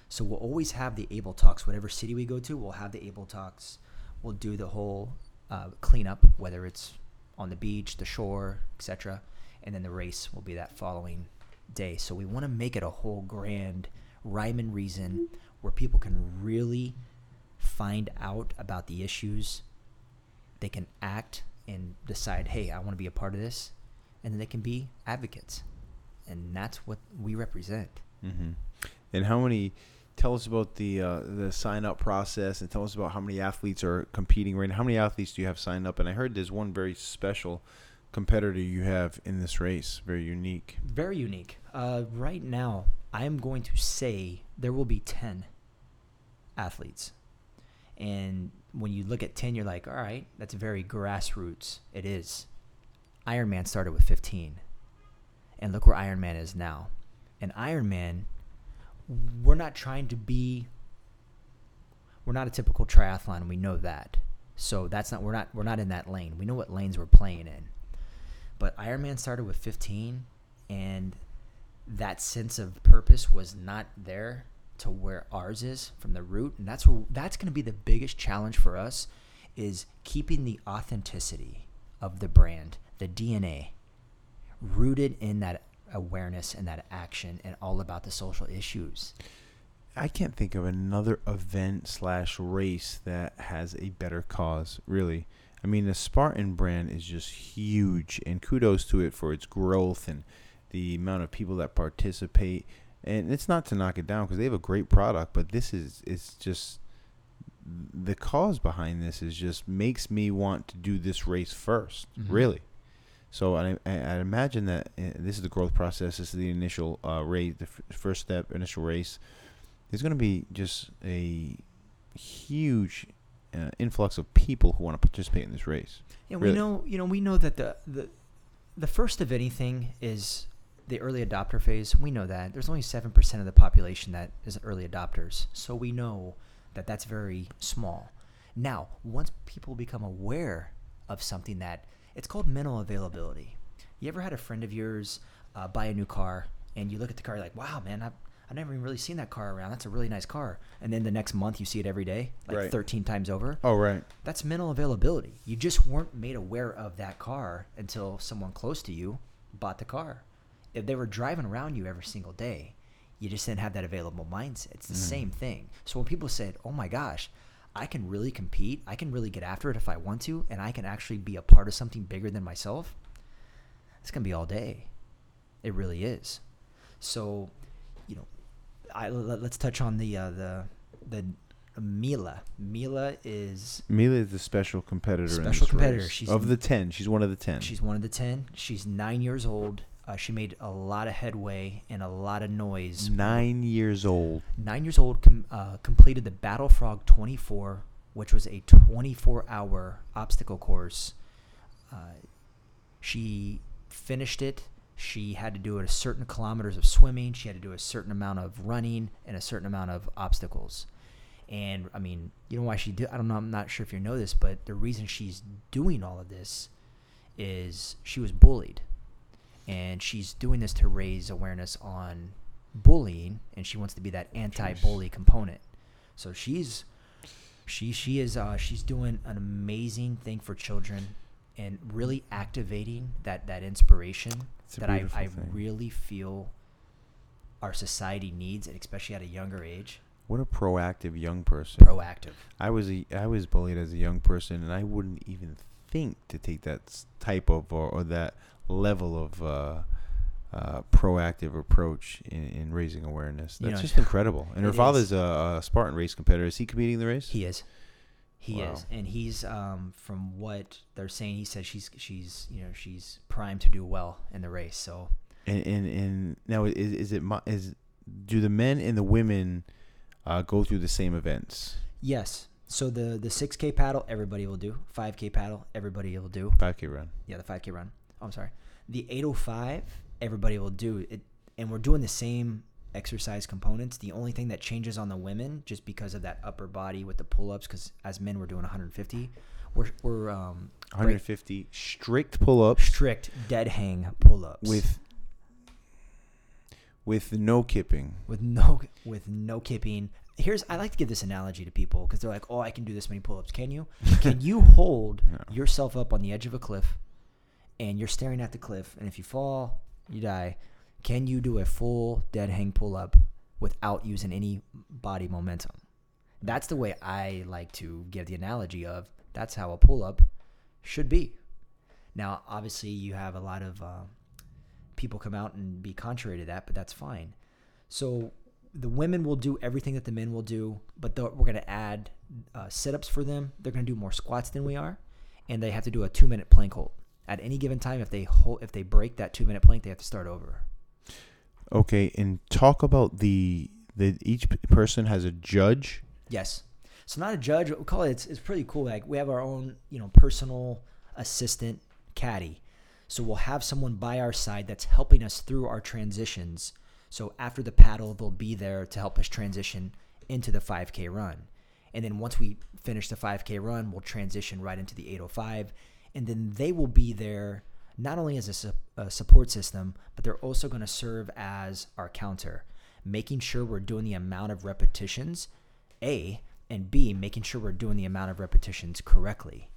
So we'll always have the able talks. Whatever city we go to, we'll have the able talks. We'll do the whole uh, cleanup, whether it's on the beach, the shore, etc. And then the race will be that following day. So we want to make it a whole grand rhyme and reason where people can really find out about the issues. They can act and decide, hey, I want to be a part of this. And then they can be advocates. And that's what we represent. Mm-hmm. And how many? Tell us about the uh, the sign up process, and tell us about how many athletes are competing right now. How many athletes do you have signed up? And I heard there's one very special competitor you have in this race, very unique. Very unique. Uh, right now, I am going to say there will be 10 athletes. And when you look at 10, you're like, all right, that's very grassroots. It is. Ironman started with 15. And look where Ironman is now. And Ironman, we're not trying to be, we're not a typical triathlon. We know that. So that's not, we're not, we're not in that lane. We know what lanes we're playing in. But Ironman started with 15 and that sense of purpose was not there to where ours is from the root and that's where that's going to be the biggest challenge for us is keeping the authenticity of the brand the dna rooted in that awareness and that action and all about the social issues I can't think of another event slash race that has a better cause. Really, I mean the Spartan brand is just huge, and kudos to it for its growth and the amount of people that participate. And it's not to knock it down because they have a great product, but this is it's just the cause behind this is just makes me want to do this race 1st Mhm. Really. So I, I, I imagine that uh, this is the growth process. This is the initial uh, race, the f- first step, initial race. There's going to be just a huge uh, influx of people who want to participate in this race. Yeah, Really? we know. You know, we know that the the the first of anything is the early adopter phase. We know that there's only seven percent of the population that is early adopters, so we know that that's very small. Now, once people become aware of something that it's called mental availability. You ever had a friend of yours uh, buy a new car and you look at the car, you're like, "Wow, man, I've I've never even really seen that car around. That's a really nice car." And then the next month you see it every day, like Right. 13 times over. Oh, right. That's mental availability. You just weren't made aware of that car until someone close to you bought the car. If they were driving around you every single day, you just didn't have that available mindset. It's the Mm. same thing. So when people said, "Oh my gosh, I can really compete. I can really get after it if I want to, and I can actually be a part of something bigger than myself," it's gonna be all day. It really is. So, you know, I let, us touch on the uh, the the Mila. Mila is Mila is the special competitor. in Special competitor. race. She's of the ten. She's one of the ten. She's one of the 10. She's nine years old. Uh, she made a lot of headway and a lot of noise. nine years old. Nine years old, com- uh, completed the BattleFrog 24, which was a 24 hour obstacle course. Uh, she finished it. She had to do a certain kilometers of swimming. She had to do a certain amount of running and a certain amount of obstacles. And I mean, you know why she did? I don't know. I'm not sure if you know this, but the reason she's doing all of this is she was bullied, and she's doing this to raise awareness on bullying, and she wants to be that anti-bully component. So she's she she is uh, she's doing an amazing thing for children, and really activating that that inspiration that I I thing. really feel our society needs, and especially at a younger age. What a proactive young person. Proactive. I was a I was bullied as a young person, and I wouldn't even think to take that type of or, or that level of uh, uh, proactive approach in, in raising awareness. You That's know, just incredible. And her father's is. a, a Spartan race competitor. Is he competing in the race? He is. He Wow. is, and he's um, from what they're saying. He says she's she's you know she's primed to do well in the race. So And and, and now is is it is do the men and the women uh, go through the same events? yes, so the the six k paddle everybody will do. Five k paddle everybody will do. Five k run. Yeah, the five k run. I'm sorry. The eight oh five everybody will do it, and we're doing the same exercise components. The only thing that changes on the women, just because of that upper body with the pull ups, because as men we're doing 150. We're we're um, break- 150 strict pull ups strict dead hang pull ups with with no kipping. with no with no kipping. Here's I like to give this analogy to people because they're like, "Oh, I can do this many pull-ups." Can you? Can you hold No. yourself up on the edge of a cliff, and you're staring at the cliff, and if you fall, you die? Can you do a full dead hang pull-up without using any body momentum? That's the way I like to give the analogy of. That's how a pull-up should be. Now, obviously, you have a lot of uh, people come out and be contrary to that, but that's fine. So the women will do everything that the men will do, but we're going to add uh, sit-ups for them. They're going to do more squats than we are, and they have to do a two-minute plank hold at any given time. If they hold, if they break that two-minute plank, they have to start over. Okay, and talk about the the each person has a judge. Yes. So not a judge. We call it. It's, it's pretty cool. Like we have our own, you know, personal assistant caddy. So we'll have someone by our side that's helping us through our transitions. So after the paddle, they'll be there to help us transition into the 5K run. And then once we finish the 5K run, we'll transition right into the 805. And then they will be there not only as a, su- a support system, but they're also going to serve as our counter, making sure we're doing the amount of repetitions, A, and B, making sure we're doing the amount of repetitions correctly.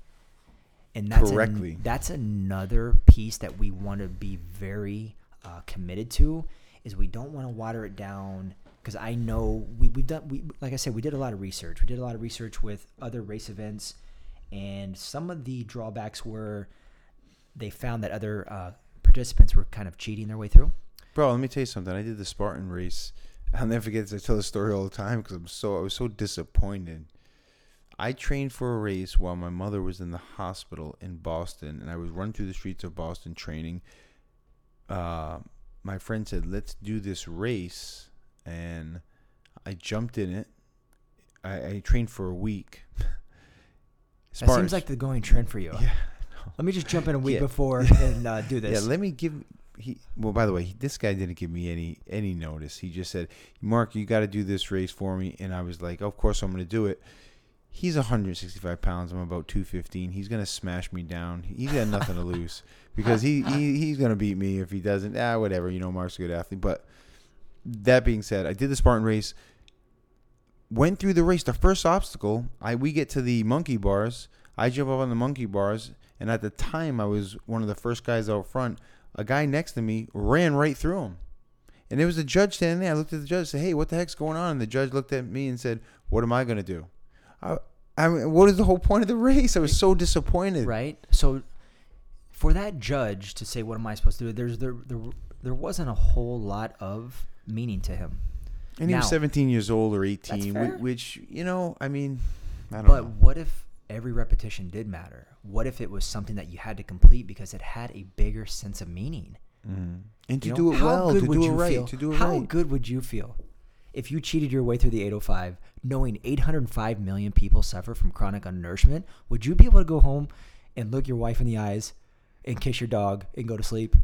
And that's an- that's another piece that we want to be very uh, committed to is we don't want to water it down because I know we, we've done we like I said we did a lot of research we did a lot of research with other race events and some of the drawbacks were they found that other uh, participants were kind of cheating their way through Bro, let me tell you something. I did the Spartan race. I'll never forget this. I tell the story all the time because I'm so I was so disappointed. I trained for a race while my mother was in the hospital in Boston, and I was running through the streets of Boston training. Uh, my friend said, "Let's do this race," and I jumped in it. I, I trained for a week. that seems like the going trend for you yeah. let me just jump in a week Yeah. before and uh, do this Yeah, let me give he well by the way, this guy didn't give me any any notice. He just said, "Mark, you got to do this race for me." And I was like, "Of course I'm going to do it." He's 165 pounds. I'm about 215. He's going to smash me down. He's got nothing to lose because he, he he's going to beat me if he doesn't. Ah, whatever. You know, Mark's a good athlete. But that being said, I did the Spartan race. Went through the race. The first obstacle, I we get to the monkey bars. I jump up on the monkey bars, and at the time I was one of the first guys out front. A guy next to me ran right through him, and there was a judge standing there. I looked at the judge, and said, "Hey, what the heck's going on?" And the judge looked at me and said, "What am I gonna do?" I, I mean, what is the whole point of the race? I was so disappointed. right? So for that judge to say, "What am I supposed to do?" There's there there, there wasn't a whole lot of meaning to him. And he was 17 years old or 18, fair. which you know, I mean, I don't But know. what if every repetition did matter? What if it was something that you had to complete because it had a bigger sense of meaning? Mhm. And to You know, do it well, to do it right, feel? to do it how right. good would you feel if you cheated your way through the 805, knowing 805 million people suffer from chronic undernourishment? Would you be able to go home and look your wife in the eyes and kiss your dog and go to sleep?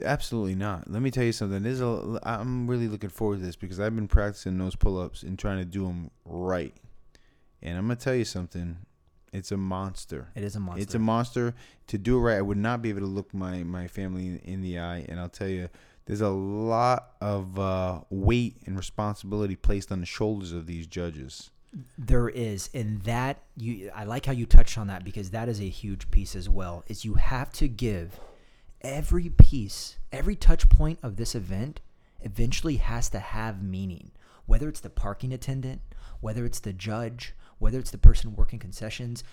Absolutely not. Let me tell you something. There's a. I'm really looking forward to this because I've been practicing those pull-ups and trying to do them right. And I'm gonna tell you something. It's a monster. It is a monster. It's a monster. To do it right, I would not be able to look my my family in, in the eye. And I'll tell you, there's a lot of uh, weight and responsibility placed on the shoulders of these judges. There is, and that you. I like how you touched on that because that is a huge piece as well. Is you have to give every piece, every touch point of this event, eventually has to have meaning. Whether it's the parking attendant, whether it's the judge, whether it's the person working concessions,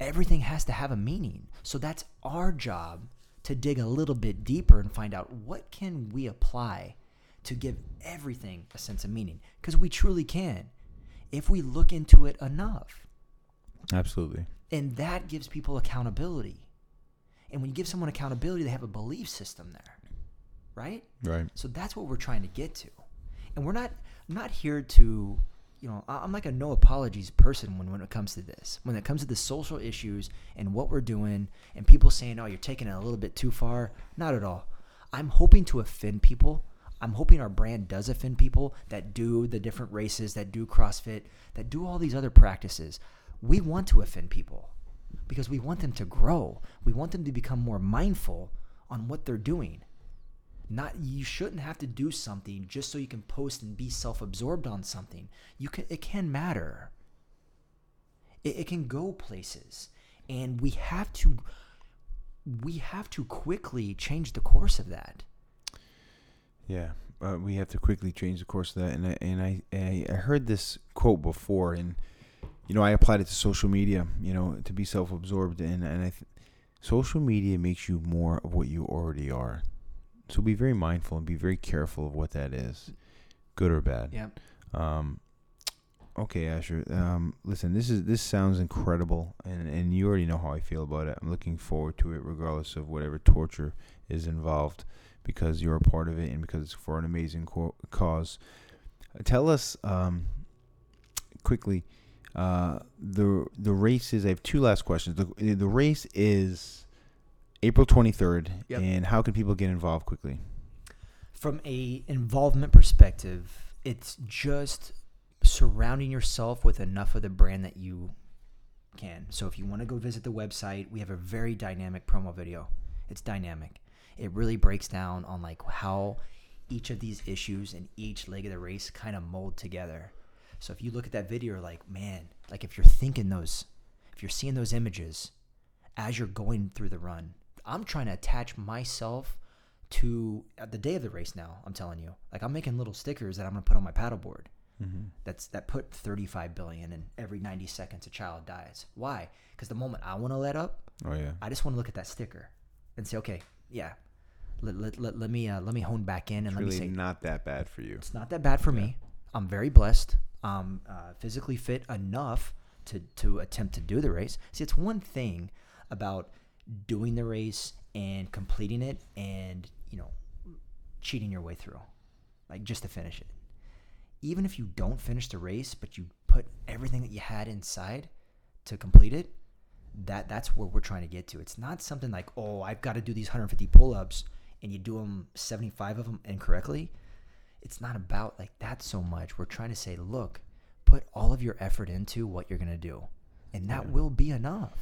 Everything has to have a meaning. So that's our job to dig a little bit deeper and find out what can we apply to give everything a sense of meaning because we truly can if we look into it enough. Absolutely. And that gives people accountability. And when you give someone accountability, they have a belief system there. Right? Right. So that's what we're trying to get to. And we're not not here to, you know, I'm like a no apologies person when, when it comes to this. When it comes to the social issues and what we're doing and people saying, "Oh, you're taking it a little bit too far." Not at all. I'm hoping to offend people. I'm hoping our brand does offend people that do the different races, that do CrossFit, that do all these other practices. We want to offend people because we want them to grow. We want them to become more mindful on what they're doing. Not you shouldn't have to do something just so you can post and be self-absorbed on something. You can it can matter. It, it can go places, and we have to we have to quickly change the course of that. Yeah, uh, we have to quickly change the course of that. And I, and I, I, heard this quote before, and you know, I applied it to social media. You know, to be self-absorbed, and and I, th- social media makes you more of what you already are. So be very mindful and be very careful of what that is, good or bad. Yep. Um, okay, Asher. Um, listen, this is this sounds incredible, and and you already know how I feel about it. I'm looking forward to it, regardless of whatever torture is involved, because you're a part of it, and because it's for an amazing co- cause. Tell us um, quickly. Uh, the the race is. I have two last questions. The the race is April 23rd, Yep. and how can people get involved quickly? From a involvement perspective, it's just surrounding yourself with enough of the brand that you can. So if you want to go visit the website, we have a very dynamic promo video. It's dynamic. It really breaks down on like how each of these issues and each leg of the race kind of mold together. So if you look at that video, you're like, man, like if you're thinking those, if you're seeing those images as you're going through the run, I'm trying to attach myself to at the day of the race now. I'm telling you, like I'm making little stickers that I'm gonna put on my paddleboard. That's that put 35 billion and every 90 seconds a child dies. Why? Because the moment I want to let up, Oh yeah. I just want to look at that sticker and say, okay, yeah, let, let, let, let me uh, let me hone back in and It's let really me say not that bad for you. it's not that bad for me. I'm very blessed. I'm uh, physically fit enough to to attempt to do the race. See, it's one thing about doing the race and completing it, and you know, cheating your way through, like just to finish it. Even if you don't finish the race, but you put everything that you had inside to complete it, that that's where we're trying to get to. It's not something like, oh, I've got to do these 150 pull-ups, and you do them 75 of them incorrectly it's not about like that so much. We're trying to say, look, put all of your effort into what you're going to do, and that will be enough.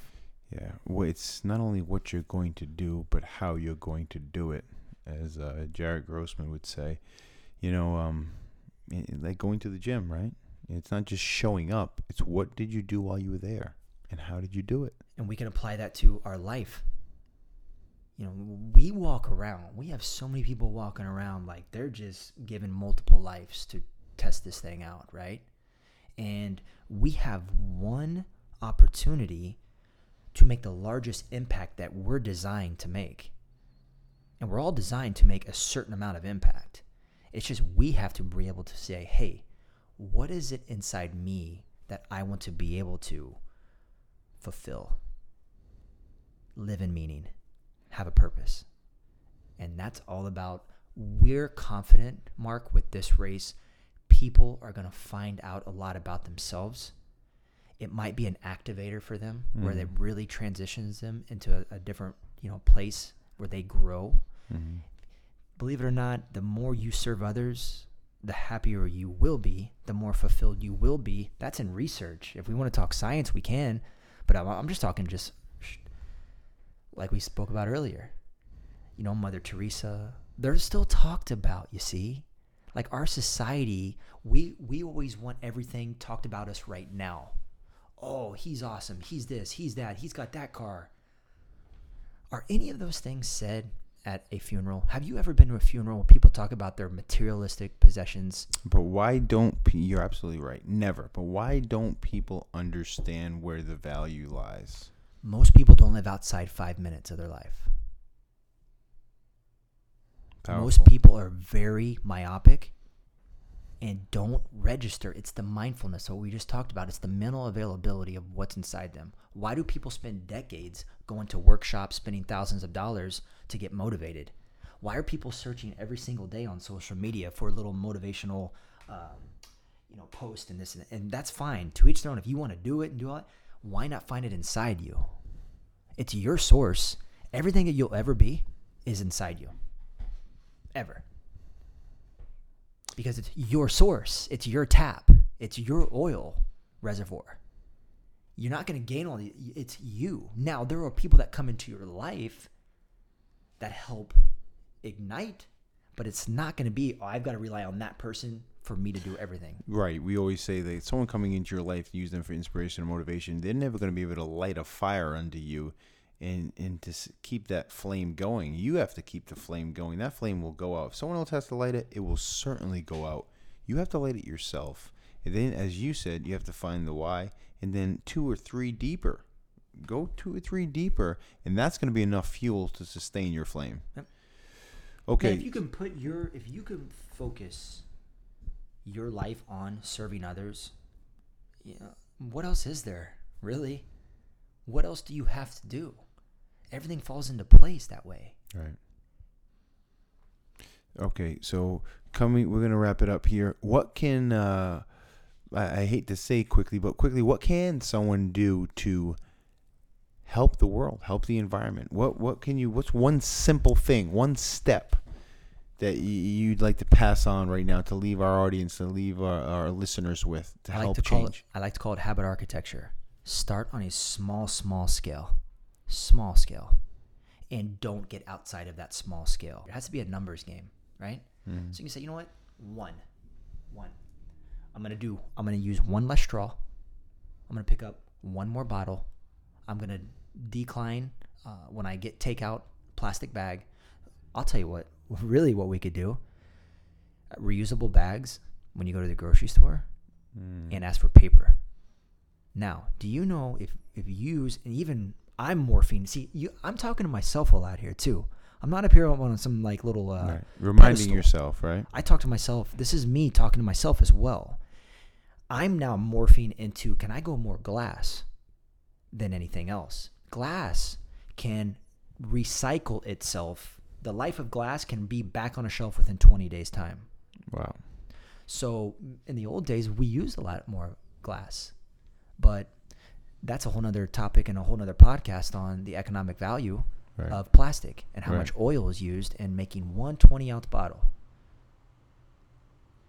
Yeah, well, it's not only what you're going to do, but how you're going to do it, as uh, Jared Grossman would say. You know, um, like going to the gym, right? It's not just showing up; it's what did you do while you were there, and how did you do it. And we can apply that to our life. You know, we walk around, we have so many people walking around like they're just given multiple lives to test this thing out, right? And we have one opportunity to make the largest impact that we're designed to make. And we're all designed to make a certain amount of impact. It's just we have to be able to say, hey, what is it inside me that I want to be able to fulfill, live in meaning, have a purpose? And that's all about we're confident, Mark, with this race, people are going to find out a lot about themselves. It might be an activator for them where mm-hmm. it really transitions them into a, a different, you know, place where they grow. Mm-hmm. Believe it or not, the more you serve others, the happier you will be, the more fulfilled you will be. That's in research. If we want to talk science, we can, but I'm, I'm just talking just like we spoke about earlier. You know, Mother Teresa, they're still talked about, you see? Like our society, we we always want everything talked about us right now. Oh, he's awesome. He's this, he's that. He's got that car. Are any of those things said at a funeral? Have you ever been to a funeral where people talk about their materialistic possessions? But why don't you're absolutely right? Never. But why don't people understand where the value lies? Most people don't live outside five minutes of their life. Most people are very myopic and don't register. It's the mindfulness, what we just talked about. It's the mental availability of what's inside them. Why do people spend decades going to workshops, spending thousands of dollars to get motivated? Why are people searching every single day on social media for a little motivational, um, you know, post and this and, and that's fine. To each their own. If you want to do it and do all that, why not find it inside you? It's your source. Everything that you'll ever be is inside you. Ever because it's your source, it's your tap, it's your oil reservoir. You're not going to gain all the, it's you. Now, there are people that come into your life that help ignite, but it's not going to be, oh, I've got to rely on that person for me to do everything. Right. We always say that someone coming into your life, use them for inspiration and motivation. They're never going to be able to light a fire under you, and and to keep that flame going. You have to keep the flame going. That flame will go out. If someone else has to light it, it will certainly go out. You have to light it yourself. And then, as you said, you have to find the why, and then two or three deeper. Go two or three deeper, and that's going to be enough fuel to sustain your flame. Yep. Okay. Man, if you can put your, if you can focus your life on serving others, yeah, what else is there, really? What else do you have to do? Everything falls into place that way. Right. Okay, so coming, we're gonna wrap it up here. What can uh, I, I hate to say quickly, but quickly, what can someone do to help the world, help the environment? What what can you? What's one simple thing, one step that you'd like to pass on right now to leave our audience, to leave our, our listeners with to I like help to call change? it. I like to call it habit architecture. Start on a small, small scale, small scale, and don't get outside of that small scale. It has to be a numbers game, right? Mm-hmm. So you can say, you know what, one, one. I'm gonna do. I'm gonna use one less straw. I'm gonna pick up one more bottle. I'm gonna decline uh, when I get takeout plastic bag. I'll tell you what. Really, what we could do. uh, reusable bags when you go to the grocery store and ask for paper. Now, do you know if if you use and even I'm morphine. See, you, I'm talking to myself a lot here too. I'm not up here on some like little uh, Right. Reminding pedestal. yourself, right? I talk to myself. This is me talking to myself as well. I'm now morphing into can I go more glass than anything else? Glass can recycle itself. The life of glass can be back on a shelf within 20 days' time. Wow. So in the old days, we used a lot more glass, but that's a whole nother topic and a whole nother podcast on the economic value Right. of plastic and how Right. much oil is used in making one 20 ounce bottle,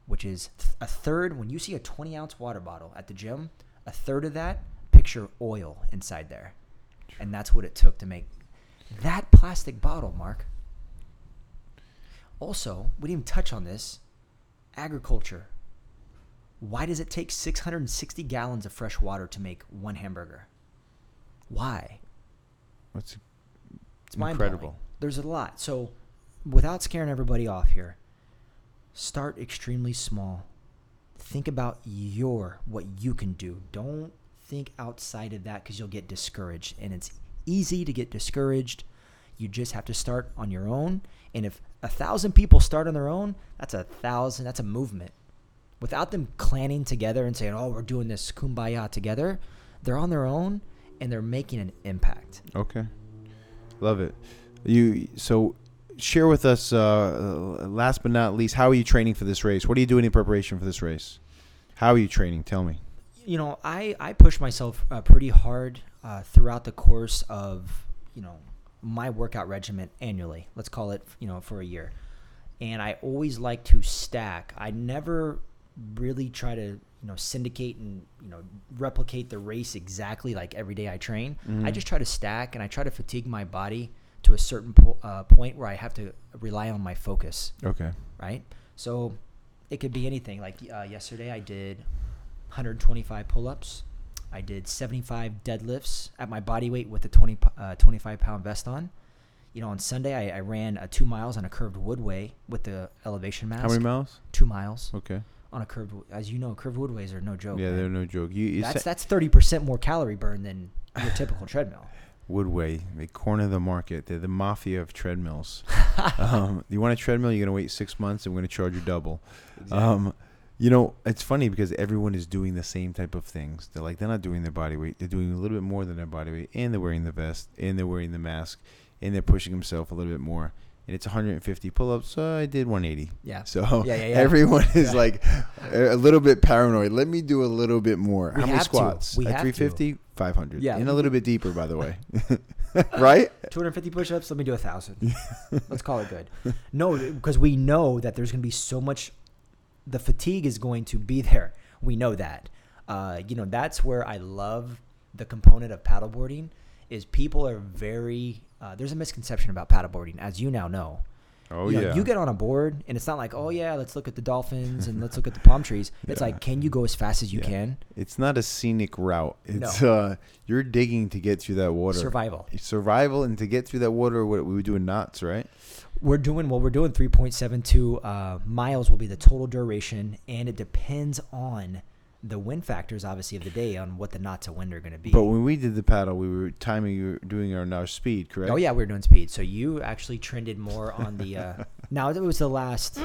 which is a third. When you see a 20 ounce water bottle at the gym, a third of that, picture oil inside there. And that's what it took to make that plastic bottle, Mark. Also, we didn't even touch on this agriculture. Why does it take 660 gallons of fresh water to make one hamburger? Why? What's It's incredible? There's a lot. So, without scaring everybody off here, start extremely small. Think about your what you can do. Don't think outside of that because you'll get discouraged, and it's easy to get discouraged. You just have to start on your own, and if a thousand people start on their own, that's a thousand. That's a movement. Without them clanning together and saying, "Oh, we're doing this kumbaya together," they're on their own and they're making an impact. Okay, love it. You so share with us. Uh, last but not least, how are you training for this race? What are you doing in preparation for this race? How are you training? Tell me. you know, I I push myself uh, pretty hard uh, throughout the course of you know my workout regimen annually. Let's call it you know for a year, and I always like to stack. I never really try to you know syndicate and you know replicate the race exactly like every day I train. I just try to stack and I try to fatigue my body to a certain po- uh, point where I have to rely on my focus Okay. right? So it could be anything. Like uh, yesterday, I did 125 pull-ups. I did 75 deadlifts at my body weight with a 20, uh, 25 pound vest on. You know, on Sunday, I, I ran uh, two miles on a curved woodway with the elevation mask. How many miles? Two miles Okay. on a curved. As you know, curved woodways are no joke. yeah, man. they're no joke. You, you that's sa- that's 30 percent more calorie burn than your typical treadmill. Woodway, they corner the market. They're the mafia of treadmills. um, you want a treadmill? You're gonna wait six months, and we're gonna charge you double. Um, you know, it's funny because everyone is doing the same type of things. They're like they're not doing their body weight. They're doing a little bit more than their body weight, and they're wearing the vest, and they're wearing the mask, and they're pushing themselves a little bit more. And it's 150 pull-ups. So I did 180. Yeah. So Yeah, yeah, yeah. everyone is like a little bit paranoid. Let me do a little bit more. We How many have to. squats? We At have to. 350, 500. Yeah. And a little bit deeper, by the way. right? 250 push-ups. Let me do a thousand. Let's call it good. No, because we know that there's going to be so much. The fatigue is going to be there. We know that. Uh, you know, that's where I love the component of paddleboarding. Is people are very. Uh, there's a misconception about paddleboarding, as you now know. Oh you know, yeah. You get on a board, and it's not like, oh yeah, let's look at the dolphins and let's look at the palm trees. It's Yeah. like, can you go as fast as you Yeah. can? It's not a scenic route. No. Uh you're digging to get through that water. Survival. Survival and to get through that water what we were doing knots, right? We're doing well. We're doing 3.72 uh, miles will be the total duration, and it depends on the wind factors, obviously, of the day on what the knots of wind are going to be. But when we did the paddle, we were timing you were doing our our speed, correct? oh yeah, we were doing speed. So you actually trended more on the. Uh, now it was the last.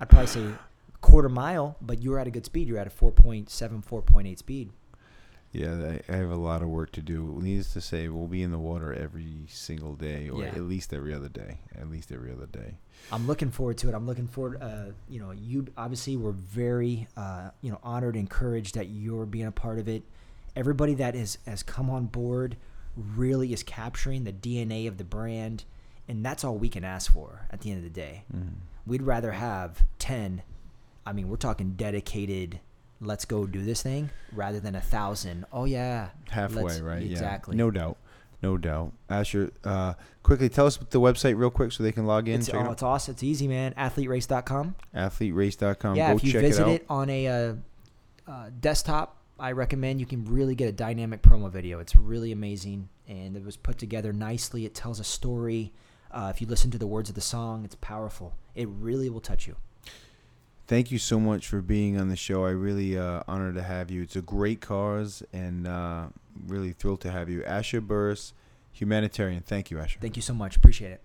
I'd probably say quarter mile, but you were at a good speed. You're at a 4.7, 4.8 speed. Yeah, I, I have a lot of work to do. Needless to say, we'll be in the water every single day, or Yeah. at least every other day. At least every other day. I'm looking forward to it. I'm looking forward. Uh, you know, you obviously were very, uh, you know, honored, and encouraged that you're being a part of it. Everybody that is has come on board really is capturing the DNA of the brand, and that's all we can ask for at the end of the day. Mm. We'd rather have ten. I mean, we're talking dedicated. Let's go do this thing rather than a thousand. Oh yeah, Halfway, right? Exactly. Yeah. No doubt. No doubt. Asher, uh, quickly tell us the website real quick so they can log in. It's, check it oh, it's awesome. It's easy, man. AthleteRace.com. AthleteRace.com. yeah, Go if you check visit it it, on a uh, uh, desktop, I recommend you can really get a dynamic promo video. It's really amazing, and it was put together nicely. It tells a story. Uh, if you listen to the words of the song, it's powerful. It really will touch you. Thank you so much for being on the show. I really uh, honored to have you. It's a great cause, and uh, really thrilled to have you. Asher Burris, humanitarian. Thank you, Asher. Thank you so much. Appreciate it.